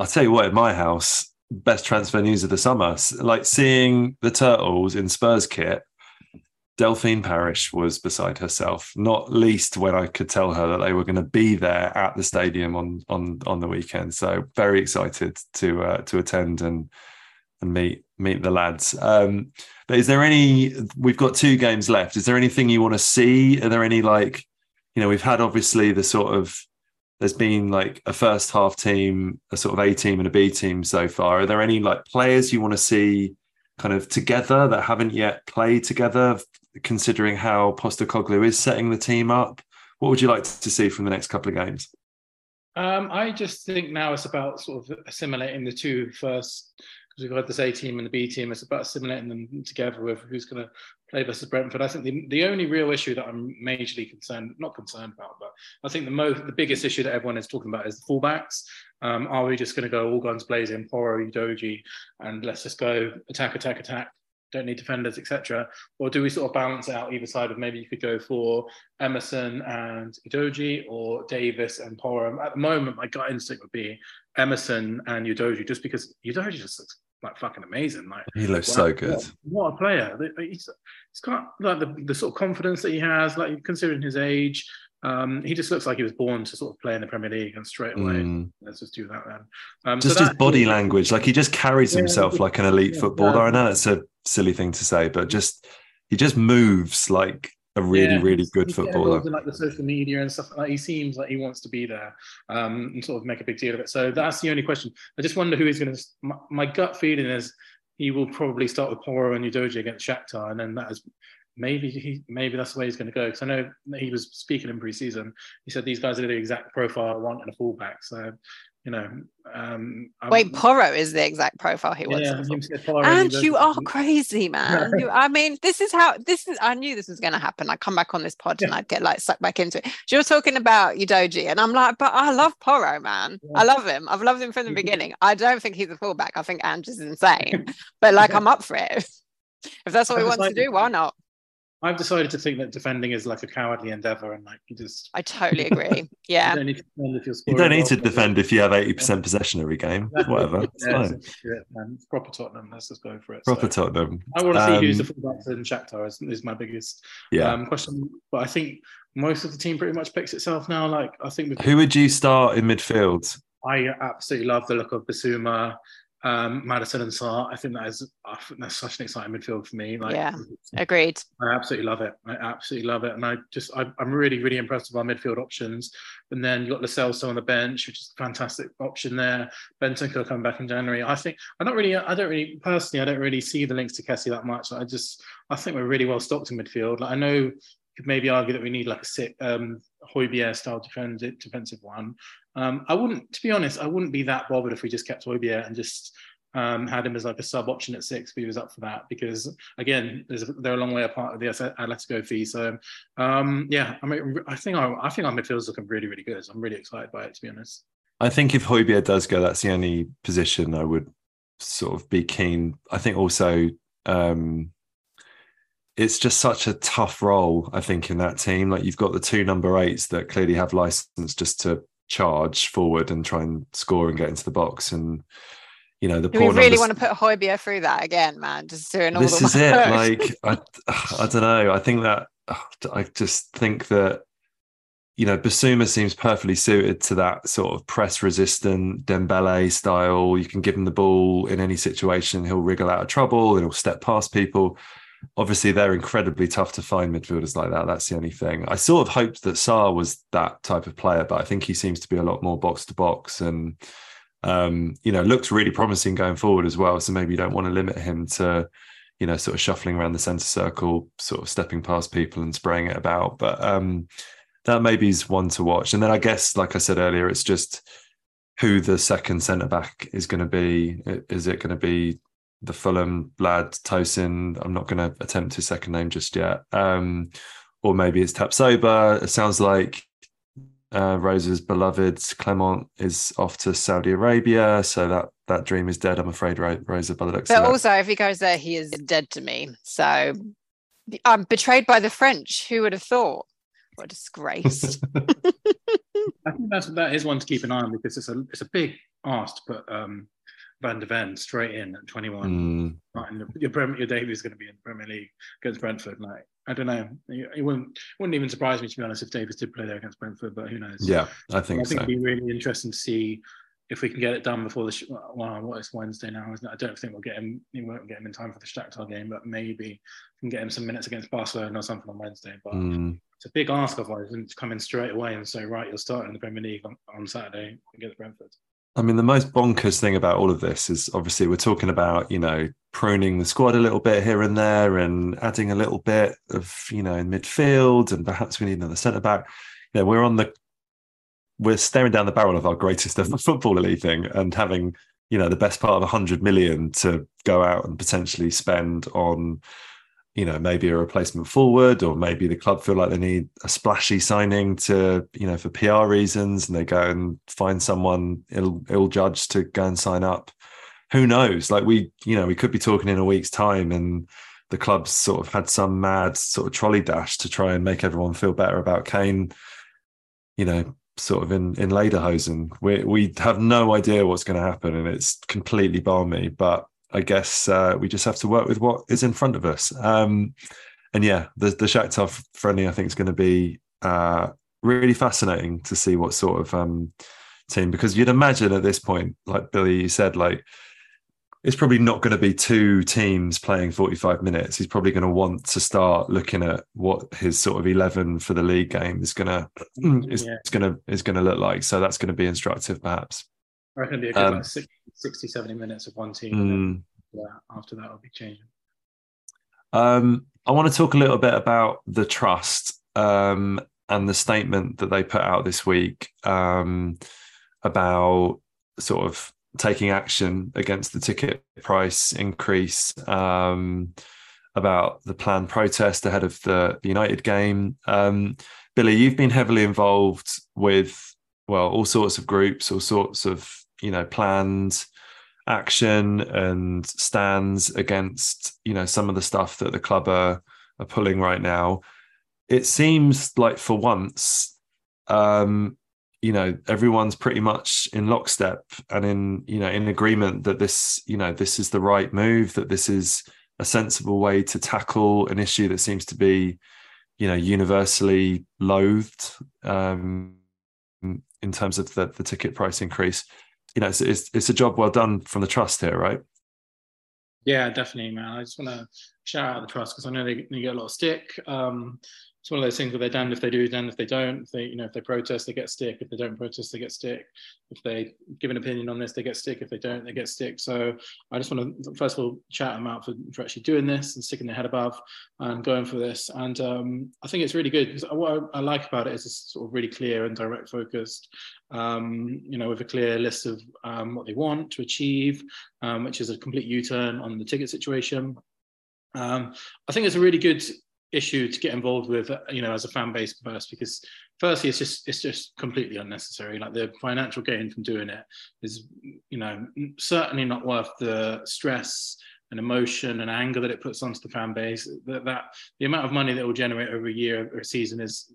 I'll tell you what, in my house, best transfer news of the summer, like seeing the Turtles in Spurs kit Delphine Parish was beside herself, not least when I could tell her that they were going to be there at the stadium on on on the weekend. So very excited to uh, to attend and and meet meet the lads. Um, but is there any? We've got two games left. Is there anything you want to see? Are there any like, you know, we've had obviously the sort of there's been like a first half team, a sort of A team and a B team so far. Are there any like players you want to see kind of together that haven't yet played together, considering how Postecoglou is setting the team up? What would you like to see from the next couple of games? Um, I just think now it's about sort of assimilating the two first because we've got this A team and the B team. It's about assimilating them together with who's going to play versus Brentford. I think the, the only real issue that I'm majorly concerned, not concerned about, but I think the most, the biggest issue that everyone is talking about is the fullbacks. Um, are we just going to go all guns blazing, Porro, Udogie, and let's just go attack, attack, attack? Don't need defenders, etc. Or do we sort of balance out either side of maybe you could go for Emerson and Udogie or Davis and Porro? At the moment, my gut instinct would be Emerson and Udogie, just because Udogie just looks like fucking amazing. Like he looks wow, so good. What, what, a player! He's, he's got like the, the sort of confidence that he has, like considering his age. Um, he just looks like he was born to sort of play in the Premier League and straight away. Mm. Let's just do that then. Um, just so his body language, like he just carries yeah, himself like an elite yeah, footballer. Yeah. I know that's a silly thing to say, but just he just moves like a really, yeah, really good footballer. In, like the social media and stuff like. He seems like he wants to be there um, and sort of make a big deal of it. So that's the only question. I just wonder who he's going to. My, my, gut feeling is he will probably start with Porro and Udogie against Shakhtar, and then that is maybe he maybe that's the way he's going to go. Because I know he was speaking in pre-season. He said these guys are the exact profile I want in a fullback. So you know. Um, Wait, Porro is the exact profile he wants. Yeah, and you are crazy, man. you, I mean, this is how this is. I knew this was going to happen. I come back on this pod yeah. and I'd get like sucked back into it. You're talking about Udogie, and I'm like, but I love Porro, man. Yeah. I love him. I've loved him from the beginning. I don't think he's a fullback. I think Ange is insane, but like, I'm up for it. if that's what he wants to do, why not? I've decided to think that defending is like a cowardly endeavor, and like you just. I totally agree. Yeah. you don't need to defend if you're. You don't need to defend if you have eighty percent possession every game. Exactly. Whatever, it's yeah, fine. It's, it's proper Tottenham. Let's just go for it. Proper so, Tottenham. I want to see um, who's the fullbacks in Shakhtar is, is my biggest yeah. um, question. But I think most of the team pretty much picks itself now. Like I think. Who would you start in midfield? I absolutely love the look of Bissouma um, Maddison and Sarr. I think that is I think that's such an exciting midfield for me. Like, yeah, agreed. I absolutely love it. I absolutely love it, and I just I, am really really impressed with our midfield options. And then you got Lo Celso on the bench, which is a fantastic option there. Benton could come back in January. I think I don't really I don't really personally I don't really see the links to Kessie that much. I just I think we're really well stocked in midfield. Like, I know you could maybe argue that we need like a sit um, Højbjerg style defensive defensive one. Um, I wouldn't, to be honest, I wouldn't be that bothered if we just kept Højbjerg and just um, had him as like a sub option at six if he was up for that because again they're a long way apart of the Atletico fee. So um, yeah I mean I think our, I think our midfield is looking really really good. I'm really excited by it to be honest. I think if Højbjerg does go that's the only position I would sort of be keen. I think also um, it's just such a tough role, I think, in that team. Like you've got the two number eights that clearly have license just to charge forward and try and score and get into the box. And you know, the Do we really numbers... want to put Højbjerg through that again, man. Just doing all this the is it. Like I, I don't know. I think that oh, I just think that you know, Bissouma seems perfectly suited to that sort of press resistant Dembele style. You can give him the ball in any situation, he'll wriggle out of trouble and he'll step past people obviously they're incredibly tough to find midfielders like that. That's the only thing. I sort of hoped that Sarr was that type of player, but I think he seems to be a lot more box to box and um, you know, looks really promising going forward as well. So maybe you don't want to limit him to, you know, sort of shuffling around the centre circle, sort of stepping past people and spraying it about. But um, that maybe is one to watch. And then I guess, like I said earlier, it's just who the second centre back is going to be. Is it going to be the Fulham lad Tosin. I'm not going to attempt his second name just yet. Um, or maybe it's Tapsoba. It sounds like uh, Rosa's beloved Clement is off to Saudi Arabia, so that that dream is dead. I'm afraid, Rosa, by the looks. But also, if he goes there, he is dead to me. So I'm betrayed by the French. Who would have thought? What a disgrace! I think that's that is one to keep an eye on because it's a it's a big ask to put um, Van de Ven straight in at 21. Mm. your, Premier, your debut is going to be in the Premier League against Brentford. Like, I don't know. It wouldn't wouldn't even surprise me to be honest if Davis did play there against Brentford, but who knows? Yeah, I think I think so. it'd be really interesting to see if we can get it done before the sh- well, what is Wednesday now? Isn't it? I don't think we'll get him. We won't get him in time for the Shakhtar game, but maybe we can get him some minutes against Barcelona or something on Wednesday. But mm. it's a big ask of them to come in straight away and say, right, you're starting the Premier League on, on Saturday against Brentford. I mean, the most bonkers thing about all of this is obviously we're talking about, you know, pruning the squad a little bit here and there and adding a little bit of, you know, in midfield and perhaps we need another centre back. You know, we're on the, we're staring down the barrel of our greatest ever football leaving and having, you know, the best part of 100 million to go out and potentially spend on you know maybe a replacement forward or maybe the club feel like they need a splashy signing to you know for PR reasons and they go and find someone ill ill judged to go and sign up. Who knows? Like we you know we could be talking in a week's time and the club's sort of had some mad sort of trolley dash to try and make everyone feel better about Kane you know sort of in in lederhosen. We we have no idea what's going to happen and it's completely balmy but I guess uh, we just have to work with what is in front of us. Um, and yeah, the the Shakhtar friendly I think is going to be uh, really fascinating to see what sort of um, team because you'd imagine at this point, like Billie you said, like it's probably not going to be two teams playing 45 minutes. He's probably going to want to start looking at what his sort of 11 for the league game is going to is, yeah. is going to is going to look like. So that's going to be instructive, perhaps. I reckon it'd be a good um, like 60, 60, 70 minutes of one team. Mm, yeah, after that, will be changing. Um, I want to talk a little bit about the trust um, and the statement that they put out this week um, about sort of taking action against the ticket price increase, um, about the planned protest ahead of the, the United game. Um, Billie, you've been heavily involved with well all sorts of groups, all sorts of you know planned action and stands against you know some of the stuff that the club are, are pulling right now. It seems like for once um you know everyone's pretty much in lockstep and in you know in agreement that this you know this is the right move that this is a sensible way to tackle an issue that seems to be you know universally loathed um in terms of the, the ticket price increase you know, it's, it's, it's a job well done from the trust here, right? Yeah, definitely, man. I just want to shout out the trust because I know they, they, get a lot of stick. Um, it's one of those things where they're damned if they do, damned if they don't. If they, you know, if they protest, they get stick. If they don't protest, they get stick. If they give an opinion on this, they get stick. If they don't, they get stick. So I just want to first of all shout them out for, for actually doing this and sticking their head above and going for this. And um, I think it's really good because what I, I, like about it is it's sort of really clear and direct focused. Um, you know, with a clear list of um, what they want to achieve, um, which is a complete U-turn on the ticket situation. Um, I think it's a really good issue to get involved with, you know, as a fan base first, because firstly, it's just it's just completely unnecessary. Like the financial gain from doing it is, you know, certainly not worth the stress and emotion and anger that it puts onto the fan base. That, that the amount of money that will generate over a year or a season is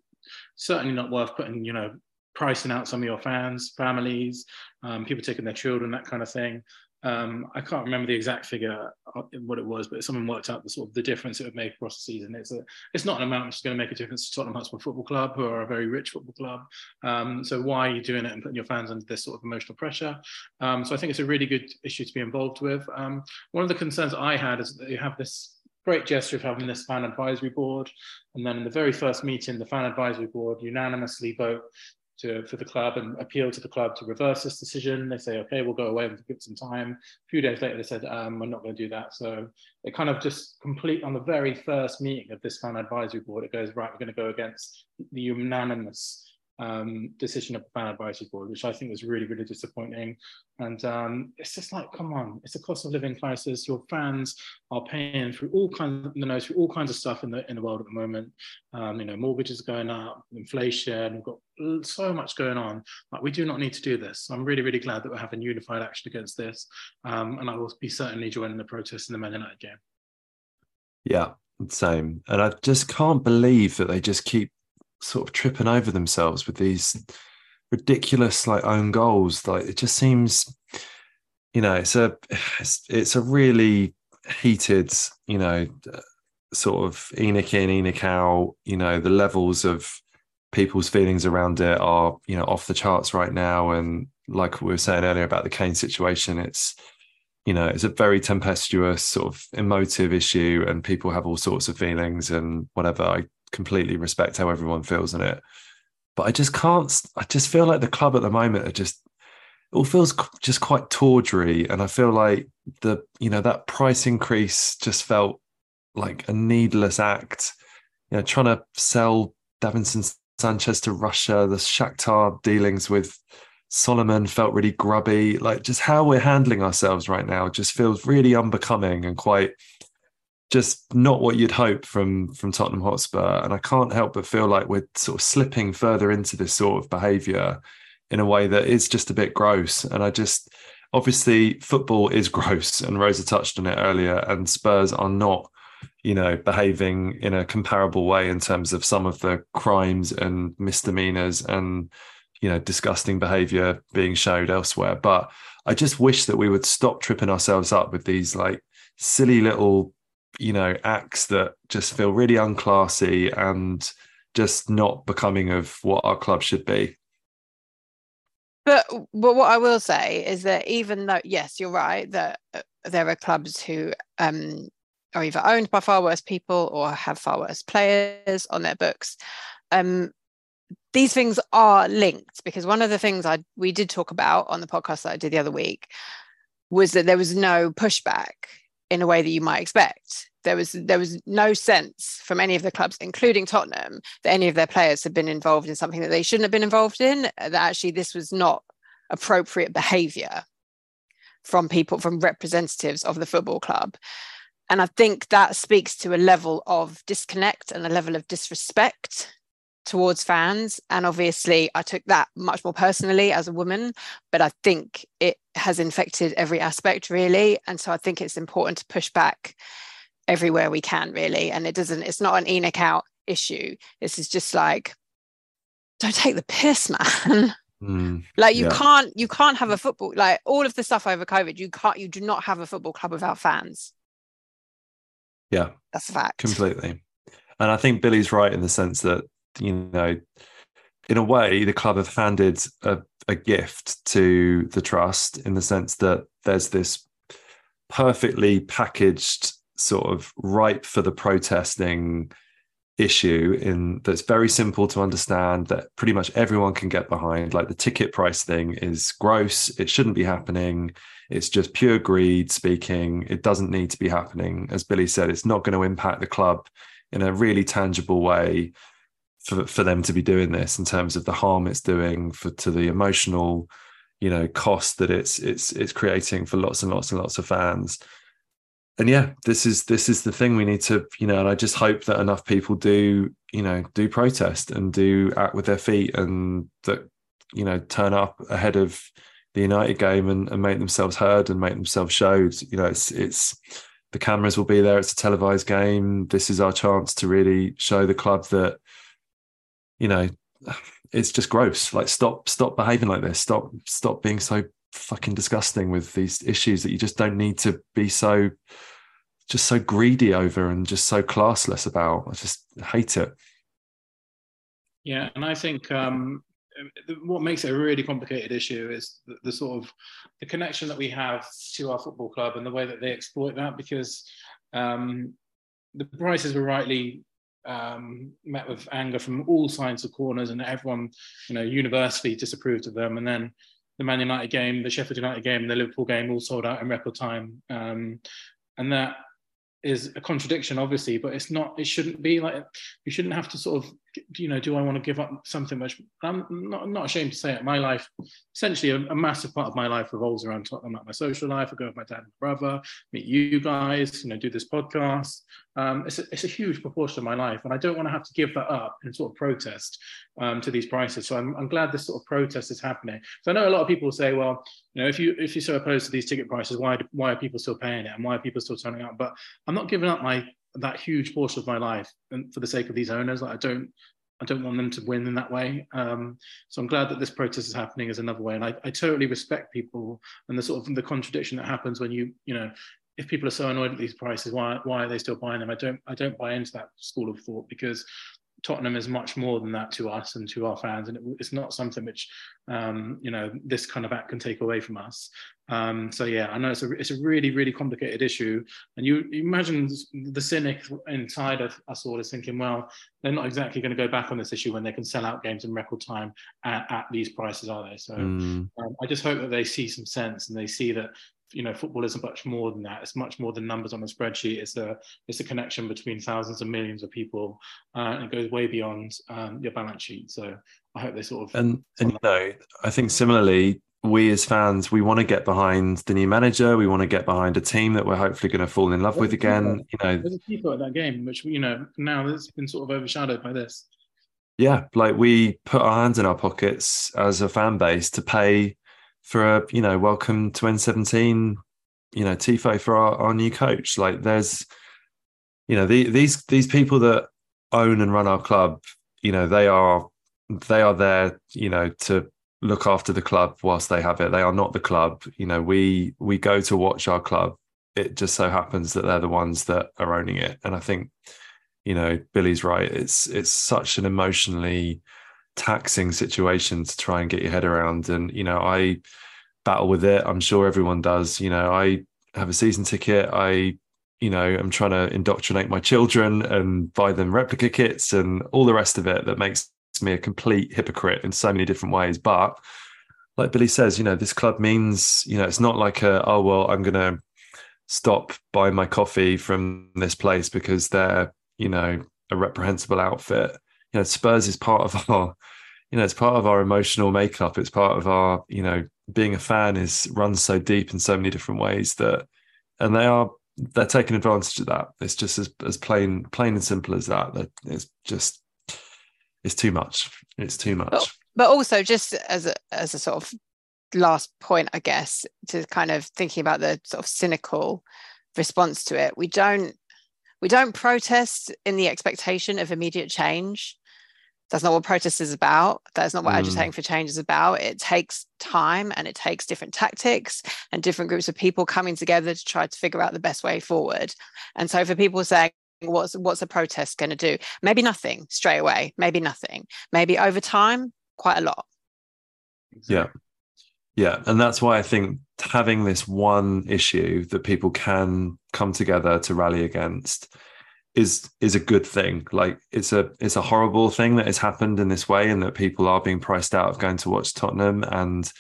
certainly not worth putting, you know, pricing out some of your fans, families, um, people taking their children, that kind of thing. Um, I can't remember the exact figure uh, what it was, but someone worked out the sort of the difference it would make across the season. It's a, it's not an amount which is going to make a difference to Tottenham Hotspur Football Club, who are a very rich football club. Um, so why are you doing it and putting your fans under this sort of emotional pressure? Um, so I think it's a really good issue to be involved with. Um, one of the concerns I had is that you have this great gesture of having this fan advisory board, and then in the very first meeting, the fan advisory board unanimously vote to, for the club and appeal to the club to reverse this decision. They say, okay, we'll go away and give it some time. A few days later, they said, um, we're not going to do that. So they kind of just complete on the very first meeting of this fan advisory board. It goes, right, we're going to go against the unanimous um, decision of the fan advisory board, which I think was really, really disappointing. And um, it's just like, come on, it's a cost of living crisis. Your fans are paying through all kinds of the nose through all kinds of stuff in the in the world at the moment. Um, you know, mortgages going up, inflation. We've got so much going on. Like, we do not need to do this. I'm really, really glad that we're having unified action against this. Um, and I will be certainly joining the protest in the Man United game. Yeah, same. And I just can't believe that they just keep sort of tripping over themselves with these ridiculous like own goals. Like it just seems, you know, it's a it's, it's a really heated, you know, sort of ENIC in, ENIC out. You know, the levels of people's feelings around it are you know off the charts right now. And like we were saying earlier about the Kane situation, it's you know it's a very tempestuous sort of emotive issue, and people have all sorts of feelings and whatever. I completely respect how everyone feels in it. But I just can't. I just feel like the club at the moment are just it all feels just quite tawdry, and I feel like the you know that price increase just felt like a needless act. You know, trying to sell Davinson Sanchez to Russia, the Shakhtar dealings with Solomon felt really grubby. Like just how we're handling ourselves right now just feels really unbecoming and quite just not what you'd hope from from Tottenham Hotspur. And I can't help but feel like we're sort of slipping further into this sort of behaviour in a way that is just a bit gross. And I just obviously football is gross, and Rosa touched on it earlier. And Spurs are not, you know, behaving in a comparable way in terms of some of the crimes and misdemeanors and you know disgusting behavior being showed elsewhere. But I just wish that we would stop tripping ourselves up with these like silly little you know acts that just feel really unclassy and just not becoming of what our club should be but but what I will say is that even though yes, you're right that uh, there are clubs who um, are either owned by far worse people or have far worse players on their books. Um, these things are linked because one of the things I we did talk about on the podcast that I did the other week was that there was no pushback in a way that you might expect. There was there was no sense from any of the clubs, including Tottenham, that any of their players had been involved in something that they shouldn't have been involved in. That actually this was not appropriate behaviour from people from representatives of the football club. And I think that speaks to a level of disconnect and a level of disrespect towards fans. And obviously, I took that much more personally as a woman, but I think it has infected every aspect really. And so I think it's important to push back everywhere we can, really. And it doesn't, it's not an ENIC out issue. This is just like, don't take the piss, man. Mm, like you yeah. can't you can't have a football like all of the stuff over covid you can't you do not have a football club without fans yeah that's a fact completely and i think Billie's right in the sense that you know, in a way, the club have handed a, a gift to the trust in the sense that there's this perfectly packaged sort of ripe for the protesting issue in that's very simple to understand that pretty much everyone can get behind. Like the ticket price thing is gross. It shouldn't be happening. It's just pure greed speaking. It doesn't need to be happening. As Billie said it's not going to impact the club in a really tangible way for, for them to be doing this in terms of the harm it's doing for to the emotional you know cost that it's it's it's creating for lots and lots and lots of fans. And yeah this is this is the thing we need to you know and i just hope that enough people do you know do protest and do act with their feet and that you know turn up ahead of the united game and, and make themselves heard and make themselves showed. You know it's it's the cameras will be there it's a televised game. This is our chance to really show the club that you know, it's just gross. Like stop, stop behaving like this. Stop, stop being so fucking disgusting with these issues that you just don't need to be so just so greedy over and just so classless about. I just hate it. Yeah, and I think um, what makes it a really complicated issue is the, the, sort of the connection that we have to our football club and the way that they exploit that because um, the prices were rightly um, met with anger from all sides of corners, and everyone, you know, universally disapproved of them. And then the Man United game, the Sheffield United game, the Liverpool game all sold out in record time. Um, and that is a contradiction, obviously, but it's not. It shouldn't be like you shouldn't have to sort of, you know, do I want to give up something much? I'm not, not ashamed to say it. My life, essentially, a, a, massive part of my life revolves around Tottenham. Like my social life, I go with my dad and brother, meet you guys, you know, do this podcast. Um, it's, a, it's a huge proportion of my life, and I don't want to have to give that up in sort of protest um, to these prices. So I'm, I'm glad this sort of protest is happening. So I know a lot of people say, well, you know, if you if you're so opposed to these ticket prices, why why are people still paying it, and why are people still turning up? But I'm not giving up my that huge portion of my life and for the sake of these owners. Like I don't I don't want them to win in that way. Um, so I'm glad that this protest is happening as another way. And I, I totally respect people and the sort of the contradiction that happens when you, you know, if people are so annoyed at these prices, why why are they still buying them? I don't I don't buy into that school of thought because Tottenham is much more than that to us and to our fans, and it, it's not something which um, you know this kind of act can take away from us. Um, so yeah, I know it's a it's a really really complicated issue, and you, you imagine the cynic inside of us all is thinking, well, they're not exactly going to go back on this issue when they can sell out games in record time at, at these prices, are they? So mm. um, I just hope that they see some sense and they see that you know football isn't much more than that. It's much more than numbers on a spreadsheet. It's a it's a connection between thousands and millions of people uh, and it goes way beyond um, your balance sheet. So i hope they sort of and and you know i think similarly we as fans we want to get behind the new manager. We want to get behind a team that we're hopefully going to fall in love with again you know. There's a people at that game which you know now has been sort of overshadowed by this. Yeah like we put our hands in our pockets as a fan base to pay for a you know welcome to N17 you know tifo for our, our new coach. Like there's you know the, these these people that own and run our club you know they are they are there you know to look after the club whilst they have it. They are not the club. You know we we go to watch our club. It just so happens that they're the ones that are owning it. And i think you know Billie's right. It's it's such an emotionally taxing situation to try and get your head around. And, you know, I battle with it. I'm sure everyone does. You know, I have a season ticket. I, you know, I'm trying to indoctrinate my children and buy them replica kits and all the rest of it that makes me a complete hypocrite in so many different ways. But like Billie says, you know, this club means, you know, it's not like a, oh, well, I'm going to stop buying my coffee from this place because they're, you know, a reprehensible outfit you know, Spurs is part of our, you know, it's part of our emotional makeup. It's part of our, you know, being a fan is runs so deep in so many different ways that, and they are they're taking advantage of that. It's just as as plain plain and simple as that. That it's just it's too much. It's too much. But, but also just as a as a sort of last point, I guess, to kind of thinking about the sort of cynical response to it, we don't we don't protest in the expectation of immediate change that's not what protest is about. That's not what mm. agitating for change is about. It takes time and it takes different tactics and different groups of people coming together to try to figure out the best way forward. And so for people saying, what's what's a protest going to do? Maybe nothing straight away, maybe nothing. Maybe over time, quite a lot. Yeah. Yeah. And that's why I think having this one issue that people can come together to rally against is is a good thing. Like it's a it's a horrible thing that has happened in this way, and that people are being priced out of going to watch Tottenham, and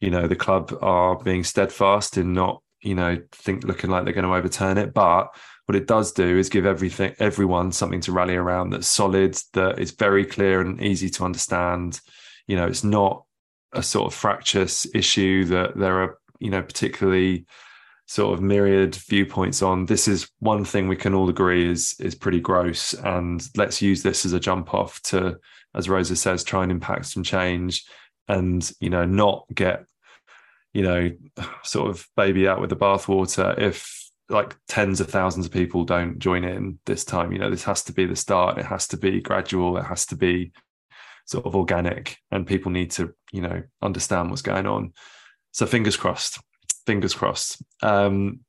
you know the club are being steadfast in not you know think looking like they're going to overturn it. But what it does do is give everything everyone something to rally around that's solid, that is very clear and easy to understand. You know, it's not a sort of fractious issue that there are you know particularly sort of myriad viewpoints on. This is one thing we can all agree is is pretty gross and let's use this as a jump off to as rosa says try and impact some change and you know not get you know sort of baby out with the bathwater if like tens of thousands of people don't join in this time. You know this has to be the start. It has to be gradual. It has to be sort of organic and people need to you know understand what's going on. So fingers crossed fingers crossed. Um,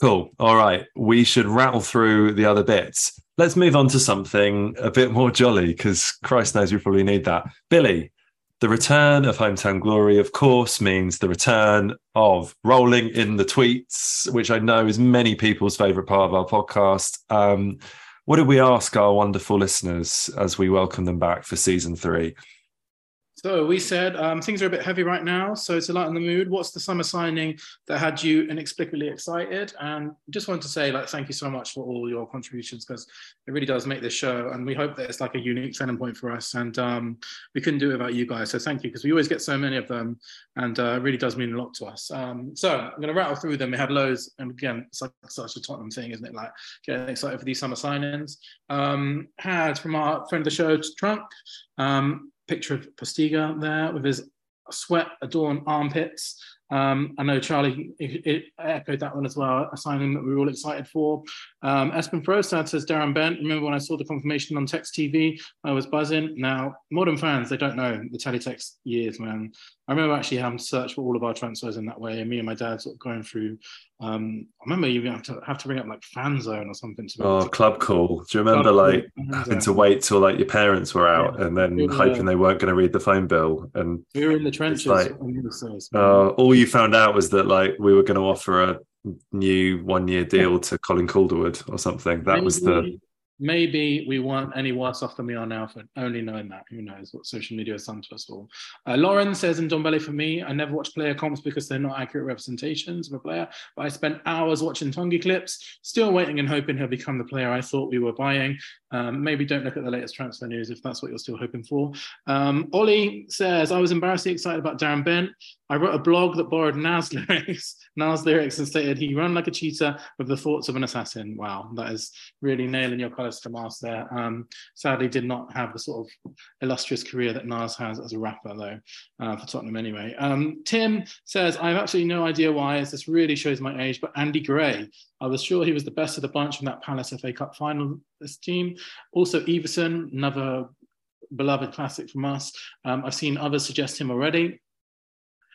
cool. All right. We should rattle through the other bits. Let's move on to something a bit more jolly because Christ knows we probably need that. Billie, the return of Hometown Glory, of course, means the return of rolling in the tweets, which I know is many people's favorite part of our podcast. Um, what did we ask our wonderful listeners as we welcome them back for season three? So we said um, things are a bit heavy right now, so it's a lot in the mood. What's the summer signing that had you inexplicably excited? And just wanted to say, like, thank you so much for all your contributions because it really does make this show, and we hope that it's like a unique selling point for us. And um, we couldn't do it without you guys, so thank you because we always get so many of them, and uh, it really does mean a lot to us. Um, so I'm going to rattle through them. We had loads, and again, it's such a Tottenham thing, isn't it? Like getting excited for these summer signings. Um, had from our friend of the show, Trunk. Um, picture of Postiga there with his sweat adorned armpits. Um, I know Charlie it, it echoed that one as well, a signing that we were all excited for. Um, Espen Frostad says Darren Bent. Remember when I saw the confirmation on Text TV, I was buzzing. Now, modern fans, they don't know the teletext years, man. I remember actually having to search for all of our transfers in that way, and me and my dad sort of going through. Um, I remember you have to have to ring up like fan zone or something to. Oh, club call! Do you remember like having to wait till like your parents were out yeah. and then we were, hoping they weren't going to read the phone bill? And we were in the trenches. Like, uh, all you found out was that like we were going to offer a new one year deal to Colin Calderwood or something. That was the maybe we weren't any worse off than we are now for only knowing that. Who knows what social media has done to us all. Uh, Lauren says, in Ndombele for me, I never watch player comps because they're not accurate representations of a player, but I spent hours watching Tanguy clips, still waiting and hoping he'll become the player I thought we were buying. Um, maybe don't look at the latest transfer news if that's what you're still hoping for. Um, Ollie says, I was embarrassingly excited about Darren Bent. I wrote a blog that borrowed Nas lyrics, Nas lyrics and stated he ran like a cheetah with the thoughts of an assassin. Wow, that is really nailing your to Nas there. Um, sadly, did not have the sort of illustrious career that Nas has as a rapper, though, uh, for Tottenham anyway. Um, Tim says, I have absolutely no idea why, as this really shows my age, but Andy Gray. I was sure he was the best of the bunch from that Palace FA Cup final this team. Also, Iversen, another beloved classic from us. Um, I've seen others suggest him already.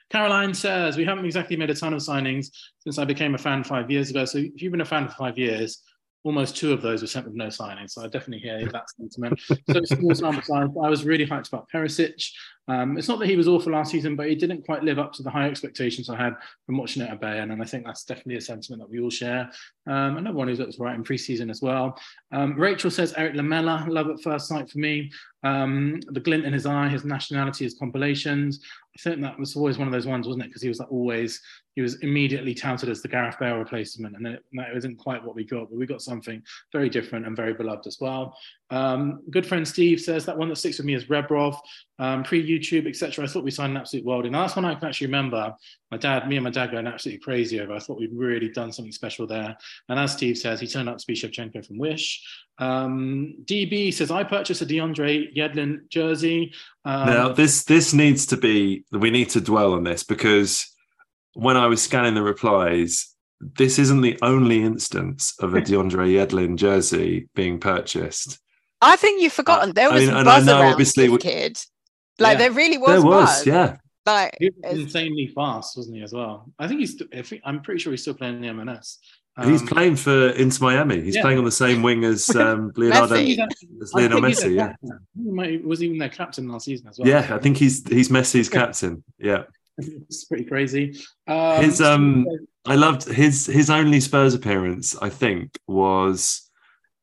Caroline says, We haven't exactly made a ton of signings since I became a fan five years ago. So if you've been a fan for five years, almost two of those were sent with no signing. So I definitely hear that sentiment. So small sample size. I was really hyped about Perisic. Um, it's not that he was awful last season, but he didn't quite live up to the high expectations I had from watching it at Bayern. And I think that's definitely a sentiment that we all share. Um, another one who looks right in preseason as well. Um, Rachel says Erik Lamela, love at first sight for me. Um, the glint in his eye, his nationality, his compilations. I think that was always one of those ones, wasn't it? Because he was like always, he was immediately touted as the Gareth Bale replacement, and then it, wasn't quite what we got, but we got something very different and very beloved as well. Um, good friend Steve says that one that sticks with me is Rebrov, um, pre-YouTube, etc. I thought we signed an absolute world, And that's one I can actually remember. My dad, me and my dad going absolutely crazy over. I thought we'd really done something special there. And as Steve says, he turned out to be Shevchenko from Wish. Um, DB says I purchased a DeAndre Yedlin jersey. Um, now this this needs to be. We need to dwell on this because when I was scanning the replies, this isn't the only instance of a DeAndre Yedlin jersey being purchased. I think you've forgotten there was I mean, buzz around obviously this kid. Like yeah. there really was. There was, buzz. yeah. Like he was insanely fast, wasn't he? As well. I think he's. I'm pretty sure he's still playing in the MLS. Um, he's playing for Inter Miami. He's yeah. playing on the same wing as um, Leonardo, as Lionel Messi. Yeah. He was even their captain last season as well. Yeah, I think he's he's Messi's captain. Yeah. it's pretty crazy. Um, his um, I loved his his only Spurs appearance. I think was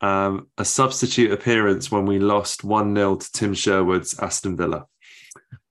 um, a substitute appearance when we lost 1 0 to Tim Sherwood's Aston Villa.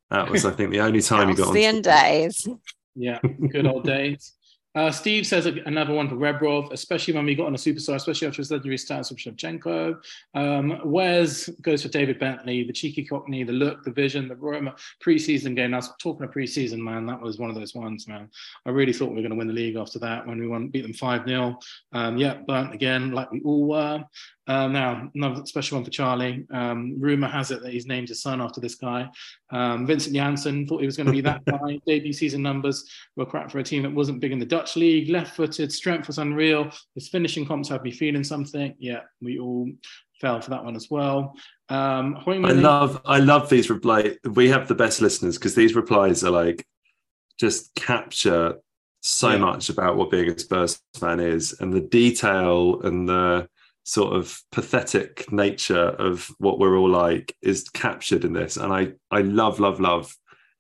That was, I think, the only time he got on. The end days. Yeah, good old days. Uh, Steve says another one for Rebrov, especially when we got on a superstar, especially after his legendary status with Shevchenko. Um, Wes goes for David Bentley, the cheeky cockney, the look, the vision, the Roma preseason game. I was talking of preseason, man. That was one of those ones, man. I really thought we were going to win the league after that when we won, beat them 5 0. Um, yeah, burnt again, like we all were. Um, now, another special one for Charlie. Um, rumor has it that he's named his son after this guy. Um, Vincent Janssen thought he was going to be that guy. Debut season numbers were crap for a team that wasn't big in the Dutch league. Left footed, strength was unreal. His finishing comps had me feeling something. Yeah, we all fell for that one as well. Um, I love, I love these replies. We have the best listeners because these replies are like just capture so yeah. much about what being a Spurs fan is and the detail and the sort of pathetic nature of what we're all like is captured in this. And I, I love, love, love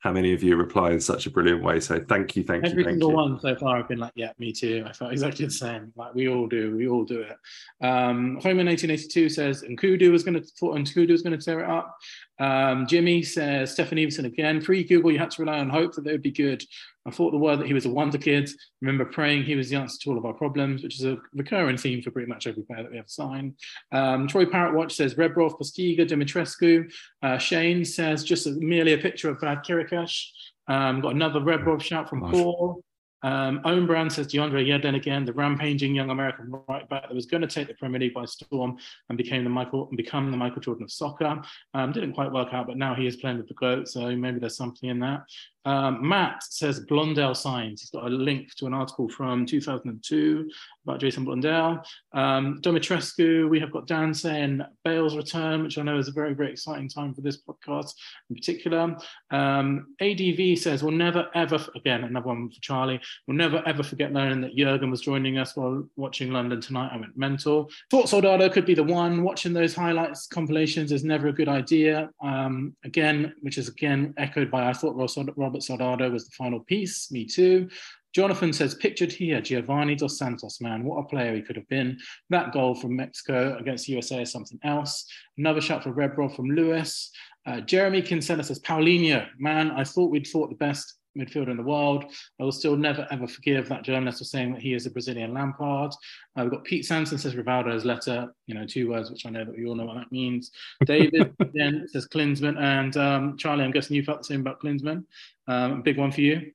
how many of you reply in such a brilliant way. So thank you, thank Every you. Every single one so far, I've been like, yeah, me too. I felt exactly the same. Like we all do, we all do it. Um, Homer 1982 says Nkoudou was going to thought Nkoudou was going to tear it up. Um, Jimmy says Steffen Iversen again. Pre Google, you had to rely on hope that they would be good. I thought the word that he was a wonder kid. Remember praying he was the answer to all of our problems, which is a recurring theme for pretty much every player that we have signed. Um, Troy Parrot Watch says Rebrov, Postiga, Dumitrescu. Uh, Shane says just a, merely a picture of Vlad Chiriches. Um, got another Rebrov shout from Paul. Um, Owen Brown says DeAndre Yedlin again, the rampaging young American right back that was going to take the Premier League by storm and became the Michael and become the Michael Jordan of soccer. Um, didn't quite work out, but now he is playing with the goat, so maybe there's something in that. Um, Matt says Blondell signs. He's got a link to an article from 2002 about Jason Blondell. Um, Dumitrescu, we have got Dan saying Bale's return, which I know is a very, very exciting time for this podcast in particular. Um, ADV says, we'll never ever, again, another one for Charlie, we'll never ever forget learning that Jurgen was joining us while watching London tonight. I went mental. Thought Soldado could be the one. Watching those highlights compilations is never a good idea. Um, again, which is again echoed by I thought Robert Soldado was the final piece. Me too. Jonathan says, pictured here, Giovani Dos Santos, man, what a player he could have been. That goal from Mexico against USA is something else. Another shot for Rebrov from Lewis. Uh, Jeremy Kinsella says, Paulinho, man, I thought we'd thought the best midfielder in the world. I will still never ever forgive that journalist for saying that he is a Brazilian Lampard. Uh, we've got Pete Sanson says Rivaldo's letter, you know, two words which I know that we all know what that means. David then says Klinsmann, and um, Charlie, I'm guessing you felt the same about Klinsmann. Um, big one for you.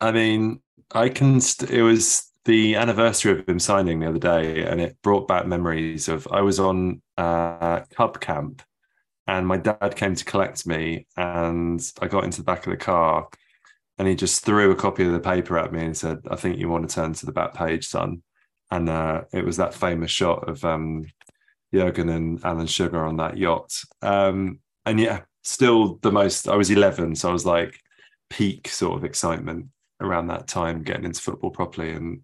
I mean, I can. St- it was the anniversary of him signing the other day, and it brought back memories of. I was on uh, Cub Camp, and my dad came to collect me, and I got into the back of the car, and he just threw a copy of the paper at me and said, "I think you want to turn to the back page, son." And uh, it was that famous shot of um, Jurgen and Alan Sugar on that yacht. Um, and yeah, still the most. I was 11, so I was like peak sort of excitement around that time getting into football properly and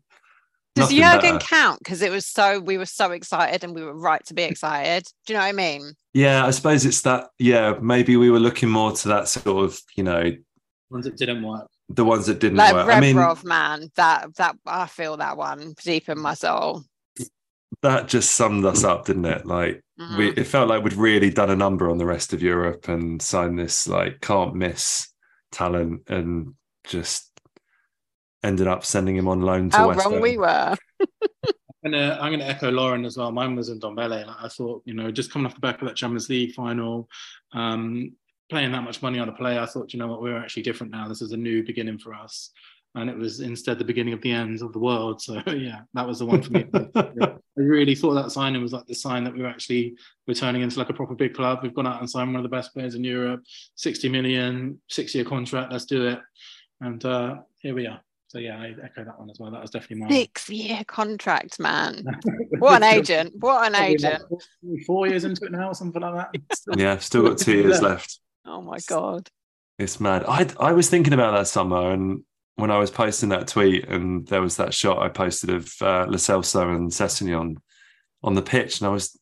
does Jurgen count because it was so we were so excited and we were right to be excited do you know what i mean yeah i suppose it's that yeah maybe we were looking more to that sort of you know ones that didn't work the ones that didn't like work Rebrov, I mean man that that i feel that one deep in my soul that just summed us up didn't it like mm-hmm. we it felt like we'd really done a number on the rest of europe and signed this like can't miss talent and just ended up sending him on loan to How West wrong Ham. we were. I'm gonna, I'm gonna echo Lauren as well. Mine was in Ndombele. Like I thought, you know, just coming off the back of that Champions League final, um, playing that much money on a player, I thought, you know what, we're actually different now. This is a new beginning for us. And it was instead the beginning of the end of the world. So yeah, that was the one for me. I really thought that signing was like the sign that we were actually returning into like a proper big club. We've gone out and signed one of the best players in Europe, 60 million, six year contract. Let's do it. And uh, here we are. So yeah, I echo that one as well. That was definitely my six year contract, man. what an agent! What an agent! four years into it now, or something like that. yeah, still got two years left. Oh my god, it's mad. I I was thinking about that summer, and when I was posting that tweet, and there was that shot I posted of uh, Lo and Sessegnon on on the pitch, and I was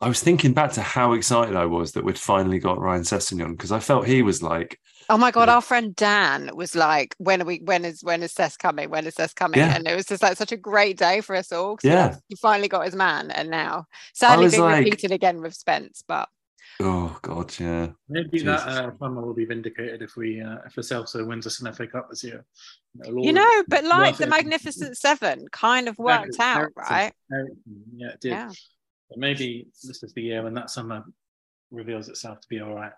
I was thinking back to how excited I was that we'd finally got Ryan Sessegnon because I felt he was like Oh my god, our friend Dan was like, "When are we? When is when is Sess coming? When is Sess coming?" Yeah. And it was just like such a great day for us all. Yeah, he finally got his man, and now sadly being like, repeated again with Spence. But oh god, yeah. Maybe Jesus. that uh, fun will be vindicated if we uh, if Lo Celso wins us an FA Cup this year. You know, but like the Magnificent Seven, kind of worked out, right? Yeah, it did. Yeah. But maybe this is the year when that summer reveals itself to be all right.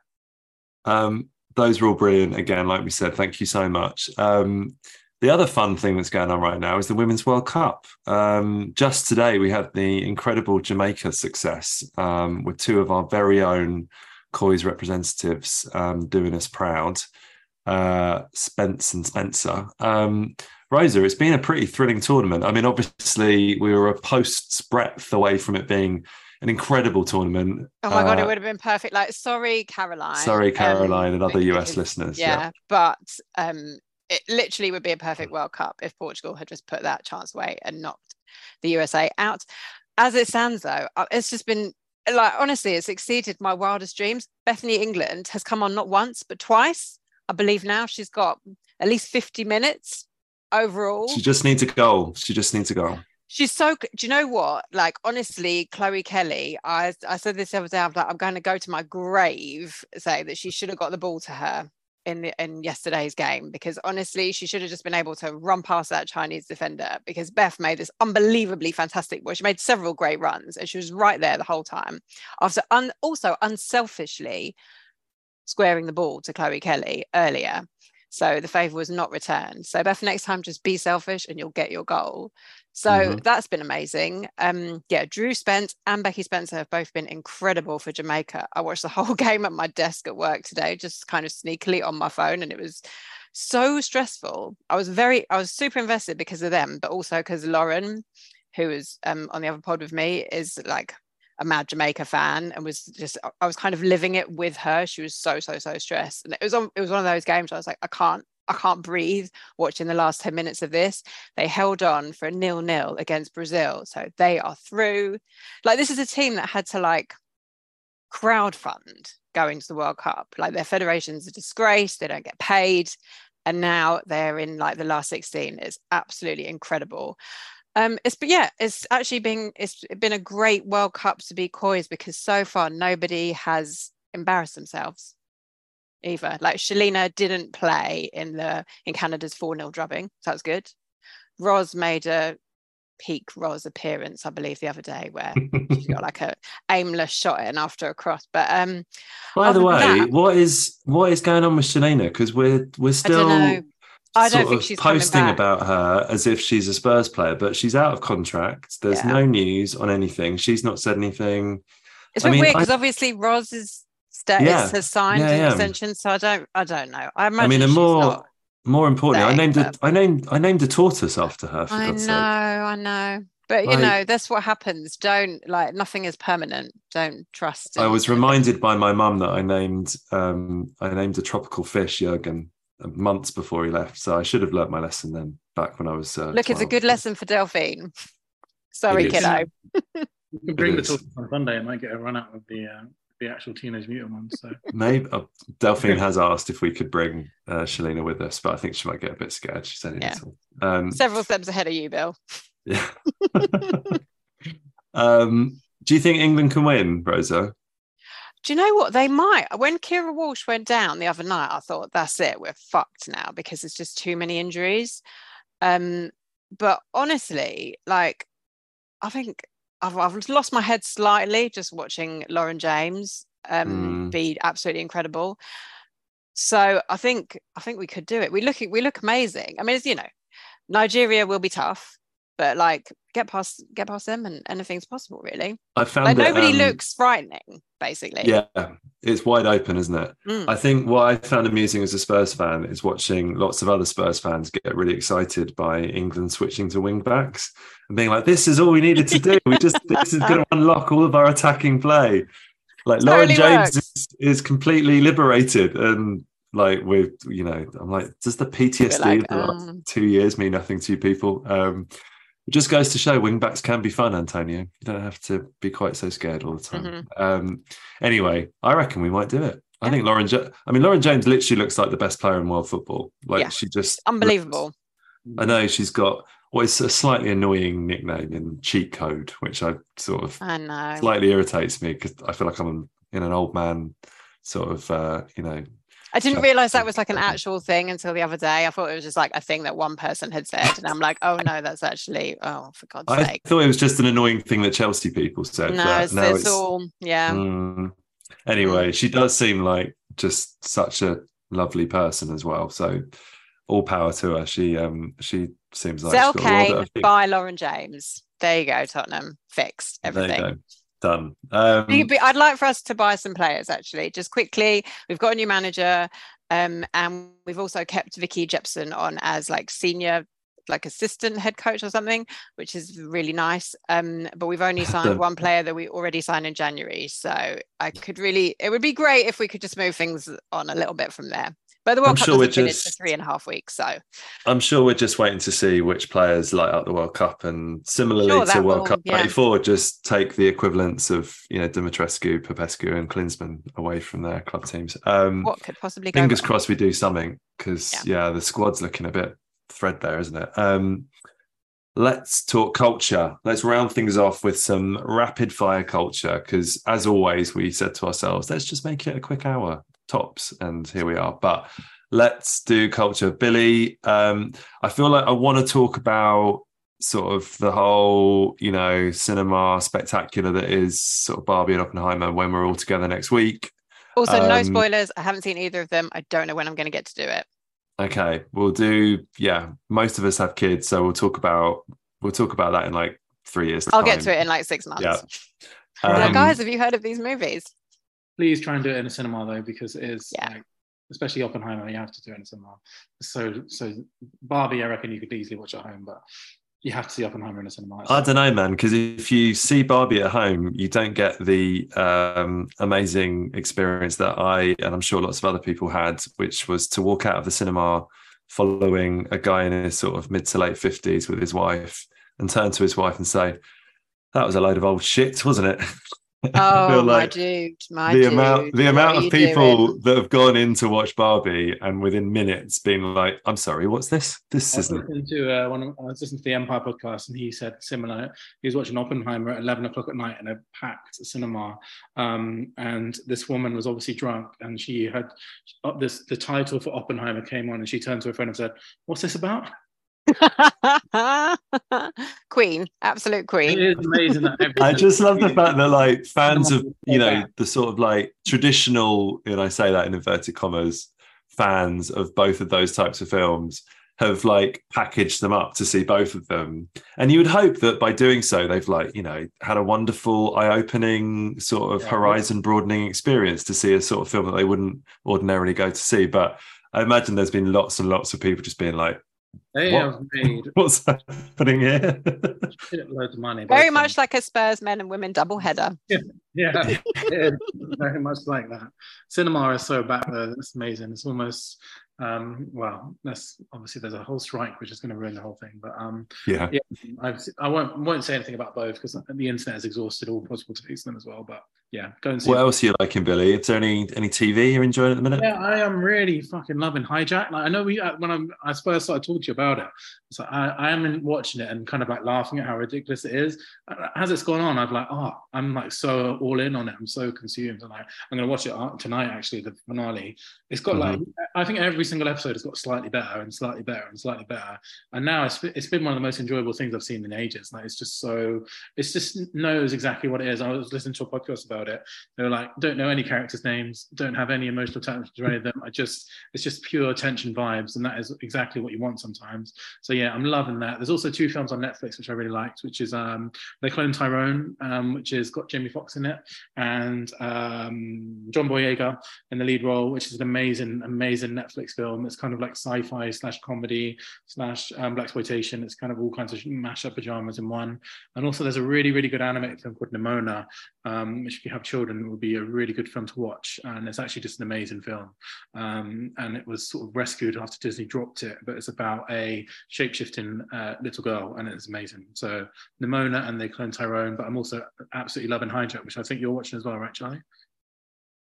Um, those were all brilliant. Again, like we said, thank you so much. Um, the other fun thing that's going on right now is the Women's World Cup. Um, just today, we had the incredible Jamaica success um, with two of our very own COYS representatives um, doing us proud, uh, Spence and Spencer. Um, Rosa, it's been a pretty thrilling tournament. I mean, obviously, we were a post's breadth away from it being an incredible tournament. Oh my uh, god, it uh, would have been perfect. Like, sorry, Caroline. Sorry, um, Caroline, um, and other US listeners. Yeah, yeah, but um, it literally would be a perfect World Cup if Portugal had just put that chance away and knocked the USA out. As it stands, though, uh, it's just been like honestly, it's exceeded my wildest dreams. Bethany England has come on not once but twice. I believe now she's got at least 50 minutes overall. She just needs a goal. She just needs a goal. She's so. Do you know what? Like honestly, Chloe Kelly. I I said this the other day. I'm like, I'm going to go to my grave saying that she should have got the ball to her in the, in yesterday's game because honestly, she should have just been able to run past that Chinese defender because Beth made this unbelievably fantastic. Well, she made several great runs and she was right there the whole time. After un, also unselfishly squaring the ball to Chloe Kelly earlier. So the favor was not returned. So Beth, next time just be selfish and you'll get your goal. So mm-hmm. that's been amazing. Um, yeah, Drew Spence and Becky Spencer have both been incredible for Jamaica. I watched the whole game at my desk at work today, just kind of sneakily on my phone, and it was so stressful. I was very, I was super invested because of them, but also because Lauren, who was um, on the other pod with me, is like a mad Jamaica fan and was just I was kind of living it with her. She was so so so stressed, and it was on it was one of those games. I was like, I can't I can't breathe watching the last 10 minutes of this. They held on for a nil nil against Brazil. So they are through. Like, this is a team that had to like crowd fund going to the World Cup. Like, their federation's a disgrace. They don't get paid. And now they're in like the last 16. It's absolutely incredible. Um, it's but yeah, it's actually been it's been a great World Cup to be coys because so far nobody has embarrassed themselves either. Like Shelina didn't play in the in Canada's 4-0 drubbing, so that's good. Roz made a peak Roz appearance, I believe, the other day where she got like a aimless shot in after a cross. But um by the way, that, what is what is going on with Shelina? Because we're we're still I, I don't think she's posting about her as if she's a Spurs player, but she's out of contract. There's yeah. no news on anything. She's not said anything. It's a bit weird because obviously Roz is status yeah. has signed yeah, an yeah. extension. So I don't, I don't know. I, I mean, and more, more importantly, I named it. I named, I named a tortoise after her. I know, sake. I know. But you know, that's what happens. Don't like nothing is permanent. Don't trust. I was reminded by my mum that I named, um, I named a tropical fish Jurgen months before he left. So I should have learnt my lesson then. Back when I was. Uh, Look, 12. it's a good lesson for Delphine. Sorry, kiddo. you can bring the tortoise on Sunday and might get a run out of the uh, the actual Teenage Mutant ones. So maybe uh, Delphine has asked if we could bring uh, Shelina with us, but I think she might get a bit scared. She said yeah. Um, several steps ahead of you, Bill. Yeah. um, do you think England can win, Rosa? Do you know what they might? When Keira Walsh went down the other night, I thought that's it. We're fucked now because it's just too many injuries. Um, but honestly, like I think I've, I've lost my head slightly just watching Lauren James um, mm. be absolutely incredible. So I think I think we could do it. We look we look amazing. I mean, as you know, Nigeria will be tough but like get past get past them and anything's possible really. I found like that, nobody um, looks frightening basically. Yeah it's wide open isn't it? Mm. i think what i found amusing as a spurs fan is watching lots of other spurs fans get really excited by england switching to wing backs and being like this is all we needed to do. We just this is going to unlock all of our attacking play. Like lauren james is, is completely liberated and like with you know i'm like does the ptsd like, of the last um... two years mean nothing to you people? Um it just goes to show wingbacks can be fun, Antonio. You don't have to be quite so scared all the time. Mm-hmm. Um, anyway, I reckon we might do it. I think Lauren. Jo- I mean, Lauren James literally looks like the best player in world football. Like yeah. she just unbelievable. Looks, I know she's got what is a slightly annoying nickname in cheat code, which I sort of I know slightly irritates me because I feel like I'm in an old man sort of uh, you know I didn't realize that was like an actual thing until the other day. I thought it was just like a thing that one person had said. And I'm like, oh no, that's actually, oh, for God's I sake. I thought it was just an annoying thing that Chelsea people said. No, it's, it's, it's, all, yeah. Mm, anyway, mm. she does seem like just such a lovely person as well. So all power to her. She um she seems like Zell Kane by Lauren James. There you go, Tottenham. Fixed everything done. Um, I'd like for us to buy some players actually, just quickly. We've got a new manager, um, and we've also kept Vicky Jepson on as like senior, like assistant head coach or something, which is really nice. Um, but we've only signed one player that we already signed in January, so I could really, it would be great if we could just move things on a little bit from there. But the World I'm Cup sure finish just, for three and a half weeks, so I'm sure we're just waiting to see which players light up the World Cup, and similarly sure, to World will, Cup yeah. '94, just take the equivalents of you know Dumitrescu, Popescu, and Klinsmann away from their club teams. Um, what could possibly? Fingers crossed we do something because yeah. yeah. the squad's looking a bit threadbare, isn't it? Um, let's talk culture. Let's round things off with some rapid fire culture because, as always, we said to ourselves, let's just make it a quick hour tops, and here we are. But let's do culture. Billie, um, I feel like I want to talk about sort of the whole, you know, cinema spectacular that is sort of Barbie and Oppenheimer when we're all together next week. Also, um, no spoilers. I haven't seen either of them. I don't know when I'm going to get to do it. Okay, we'll do. Yeah, most of us have kids, so we'll talk about we'll talk about that in like three years. I'll time. get to it in like six months. Yeah. Um, like, guys, have you heard of these movies? Please try and do it in a cinema though, because it is yeah. like especially Oppenheimer. You have to do it in a cinema. So so Barbie, I reckon you could easily watch at home, but you have to see Oppenheimer in a cinema. I don't know, man, because if you see Barbie at home, you don't get the um, amazing experience that I and I'm sure lots of other people had, which was to walk out of the cinema following a guy in his sort of mid to late 50s with his wife and turn to his wife and say, That was a load of old shit, wasn't it? Oh, like my dude, my the dude. amount the amount of people doing? that have gone in to watch Barbie and within minutes being like, "I'm sorry, what's this? This isn't." Listening to uh, one of, I was listening to the Empire podcast, and he said similar. He was watching Oppenheimer at 11 o'clock at night in a packed cinema, um, and this woman was obviously drunk, and she had uh, this. The title for Oppenheimer came on, and she turned to her friend and said, "What's this about?" queen, absolute queen. It is amazing that I just love the fact that like fans of you know the sort of like traditional, and I say that in inverted commas, fans of both of those types of films have like packaged them up to see both of them. And you would hope that by doing so, they've like, you know, had a wonderful eye opening sort of yeah, horizon broadening experience to see a sort of film that they wouldn't ordinarily go to see. But I imagine there's been lots and lots of people just being like, they what? have made what's happening here? loads of money. Very much like a Spurs men and women double header. Yeah, yeah, yeah, very much like that. Cinema is so back there. It's amazing. It's almost um, well, that's obviously there's a whole strike which is going to ruin the whole thing. But um, yeah, yeah I've, I won't won't say anything about both because the internet has exhausted all possible takes them as well. But yeah, go and see. What them. else are you liking, Billie? Is there any any TV you're enjoying at the minute? Yeah, I am really fucking loving Hijack. Like I know we uh, when I'm I first started talking to you about it, so I, I am watching it and kind of like laughing at how ridiculous it is. Uh, as it's gone on, I've like oh I'm like so all in on it. I'm so consumed, and like I'm gonna watch it uh, tonight. Actually, the finale. It's got mm-hmm. like I think every single episode has got slightly better and slightly better and slightly better. And now it's, it's been one of the most enjoyable things I've seen in ages. Like it's just so, it's just knows exactly what it is. I was listening to a podcast about it. They were like, don't know any characters' names, don't have any emotional attachment to any of them. I just, it's just pure tension vibes. And that is exactly what you want sometimes. So yeah, I'm loving that. There's also two films on Netflix, which I really liked, which is um, They Clone Tyrone, um, which has got Jamie Foxx in it and um, John Boyega in the lead role, which is an amazing, amazing Netflix film. It's kind of like sci-fi slash comedy slash um, blaxploitation. It's kind of all kinds of mashup pajamas in one. And also, there's a really really good animated film called Nimona, um, which if you have children it would be a really good film to watch. And it's actually just an amazing film. Um, and it was sort of rescued after Disney dropped it, but it's about a shapeshifting uh, little girl, and it's amazing. So Nimona and they clone Tyrone, but I'm also absolutely loving Hijack, which I think you're watching as well, right, Charlie?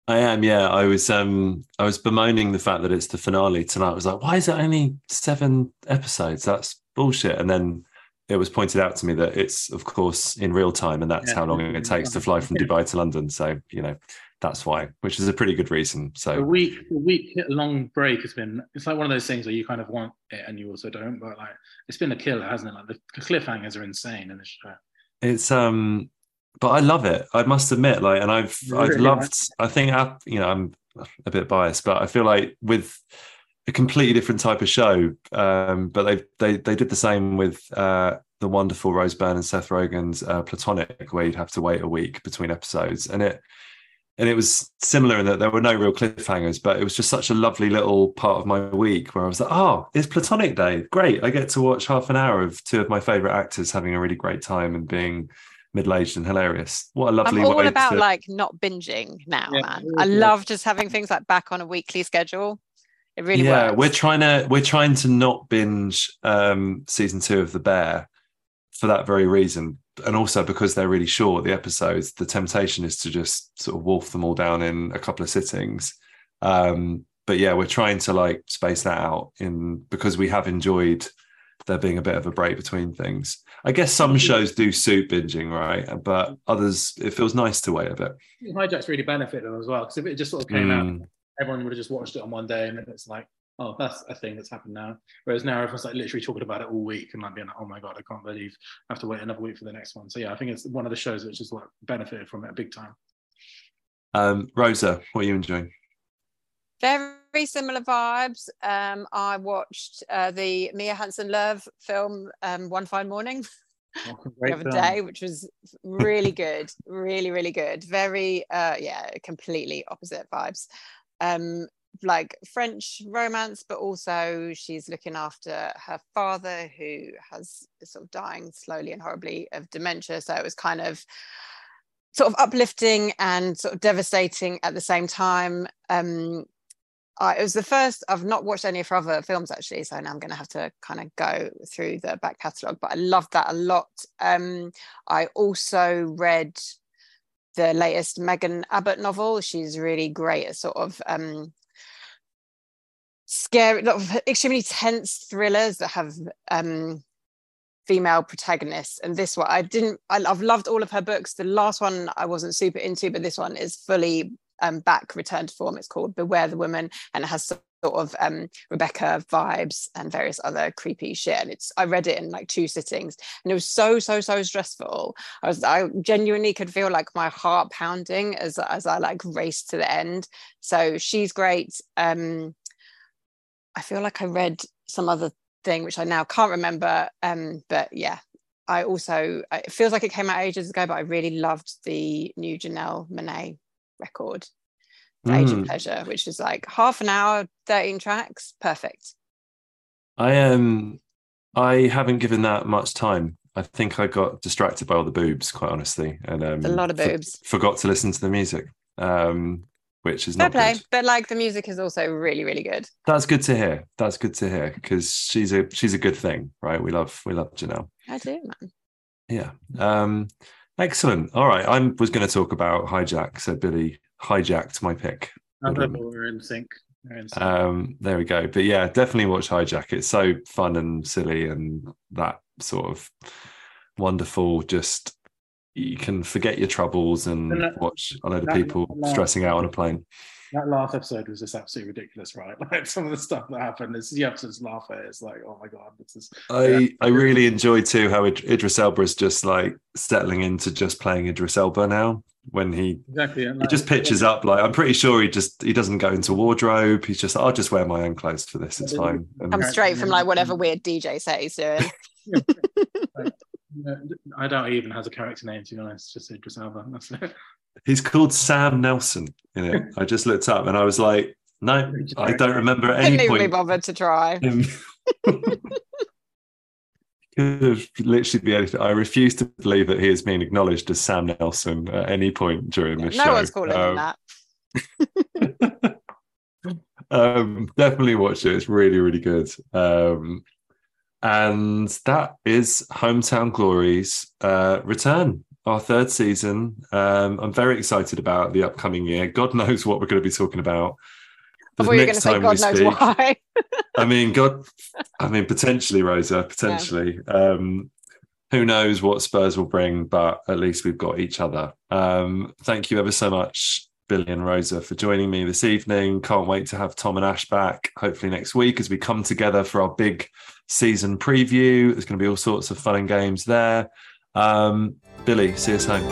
I am, yeah. I was um I was bemoaning the fact that it's the finale tonight. I was like, why is it only seven episodes? That's bullshit. And then it was pointed out to me that it's of course in real time and that's yeah. how long it takes to fly from Dubai to London. So, you know, that's why, which is a pretty good reason. So a week a week long break has been it's like one of those things where you kind of want it and you also don't, but like it's been a killer, hasn't it? Like the cliffhangers are insane in the show. It's um but I love it. I must admit, like, and I've really I've loved. I think you know I'm a bit biased, but I feel like with a completely different type of show. Um, but they they they did the same with uh, the wonderful Rose Byrne and Seth Rogen's uh, Platonic, where you'd have to wait a week between episodes, and it and it was similar in that there were no real cliffhangers, but it was just such a lovely little part of my week where I was like, oh, it's Platonic Day, great! I get to watch half an hour of two of my favorite actors having a really great time and being middle-aged and hilarious. What a lovely I'm all way about to... like not binging now, yeah, man. I love just having things like back on a weekly schedule. It really yeah, works. we're trying to we're trying to not binge um season two of The Bear for that very reason. And also because they're really short, the episodes, the temptation is to just sort of wolf them all down in a couple of sittings. Um, but yeah, we're trying to like space that out in because we have enjoyed there being a bit of a break between things. I guess some shows do suit binging, right? But others, it feels nice to wait a bit. Hijack's really benefited them as well because if it just sort of came mm. out, everyone would have just watched it on one day, and then it's like, oh, that's a thing that's happened now. Whereas now everyone's like literally talking about it all week and like being like, oh my god, I can't believe I have to wait another week for the next one. So yeah, I think it's one of the shows which has like benefited from it big time. Um, Rosa, what are you enjoying? Very similar vibes. Um, I watched uh, the Mia Hansen-Løve film um, One Fine Morning oh, the other film. day, which was really good, really, really good. Very, uh, yeah, completely opposite vibes. Um, like French romance, but also she's looking after her father who has sort of dying slowly and horribly of dementia. So it was kind of sort of uplifting and sort of devastating at the same time. Um, it was the first I've not watched any of her other films actually, so now I'm going to have to kind of go through the back catalogue. But I loved that a lot. Um, I also read the latest Megan Abbott novel. She's really great at sort of um, scary, lot of extremely tense thrillers that have um, female protagonists. And this one, I didn't. I, have loved all of her books. The last one I wasn't super into, but this one is fully um, back returned to form. It's called Beware the Woman, and it has sort of um, Rebecca vibes and various other creepy shit. And it's I read it in like two sittings, and it was so so so stressful. I was I genuinely could feel like my heart pounding as as I like raced to the end. So she's great. Um, I feel like I read some other thing which I now can't remember. Um, but yeah, I also it feels like it came out ages ago, but I really loved the new Janelle Monáe record, mm. Age of hmm. Pleasure, which is like half an hour, 13 tracks. Perfect. I am um, I haven't given that much time. I think I got distracted by all the boobs, quite honestly. And um, a lot of boobs. forgot to listen to the music. Um, which is Fair not play, good. but like the music is also really, really good. That's good to hear. That's good to hear because she's a she's a good thing, right? We love we love Janelle. I do, man. Yeah. Um, Excellent. All right. I was going to talk about hijack. So Billie hijacked my pick. we're in sync. Um, there we go. But yeah, definitely watch Hijack. It's so fun and silly and that sort of wonderful. Just you can forget your troubles and, and that, watch a load of people stressing out on a plane that last episode was just absolutely ridiculous, right? Like some of the stuff that happened, it's you have to just laugh at it. It's like, oh my god, this is. I yeah. I really enjoyed too how Idris Elba is just like settling into just playing Idris Elba now. When he exactly he just pitches up like I'm pretty sure he just he doesn't go into wardrobe. He's just I'll just wear my own clothes for this. It's fine. And, I'm straight from like whatever weird DJ set he's doing. I don't even has a character name to be honest. Just Idris Elba. That's it. He's called Sam Nelson in it. I just looked up and I was like, no, I don't remember any Didn't point. Even bothered to try. could have literally be anything. I refuse to believe that he has been acknowledged as Sam Nelson at any point during this no show. No one's calling um, him that. um, definitely watch it. It's really, really good. Um, and that is Hometown Glory's uh, return our third season. Um, I'm very excited about the upcoming year. God knows what we're going to be talking about. I thought you were going to say God knows speak. why. I mean, God, I mean, potentially, Rosa, potentially. Yeah. Um, who knows what Spurs will bring, but at least we've got each other. Um, thank you ever so much, Billie and Rosa, for joining me this evening. Can't wait to have Tom and Ash back, hopefully next week, as we come together for our big season preview. There's going to be all sorts of fun and games there. Um, Billie, see us home.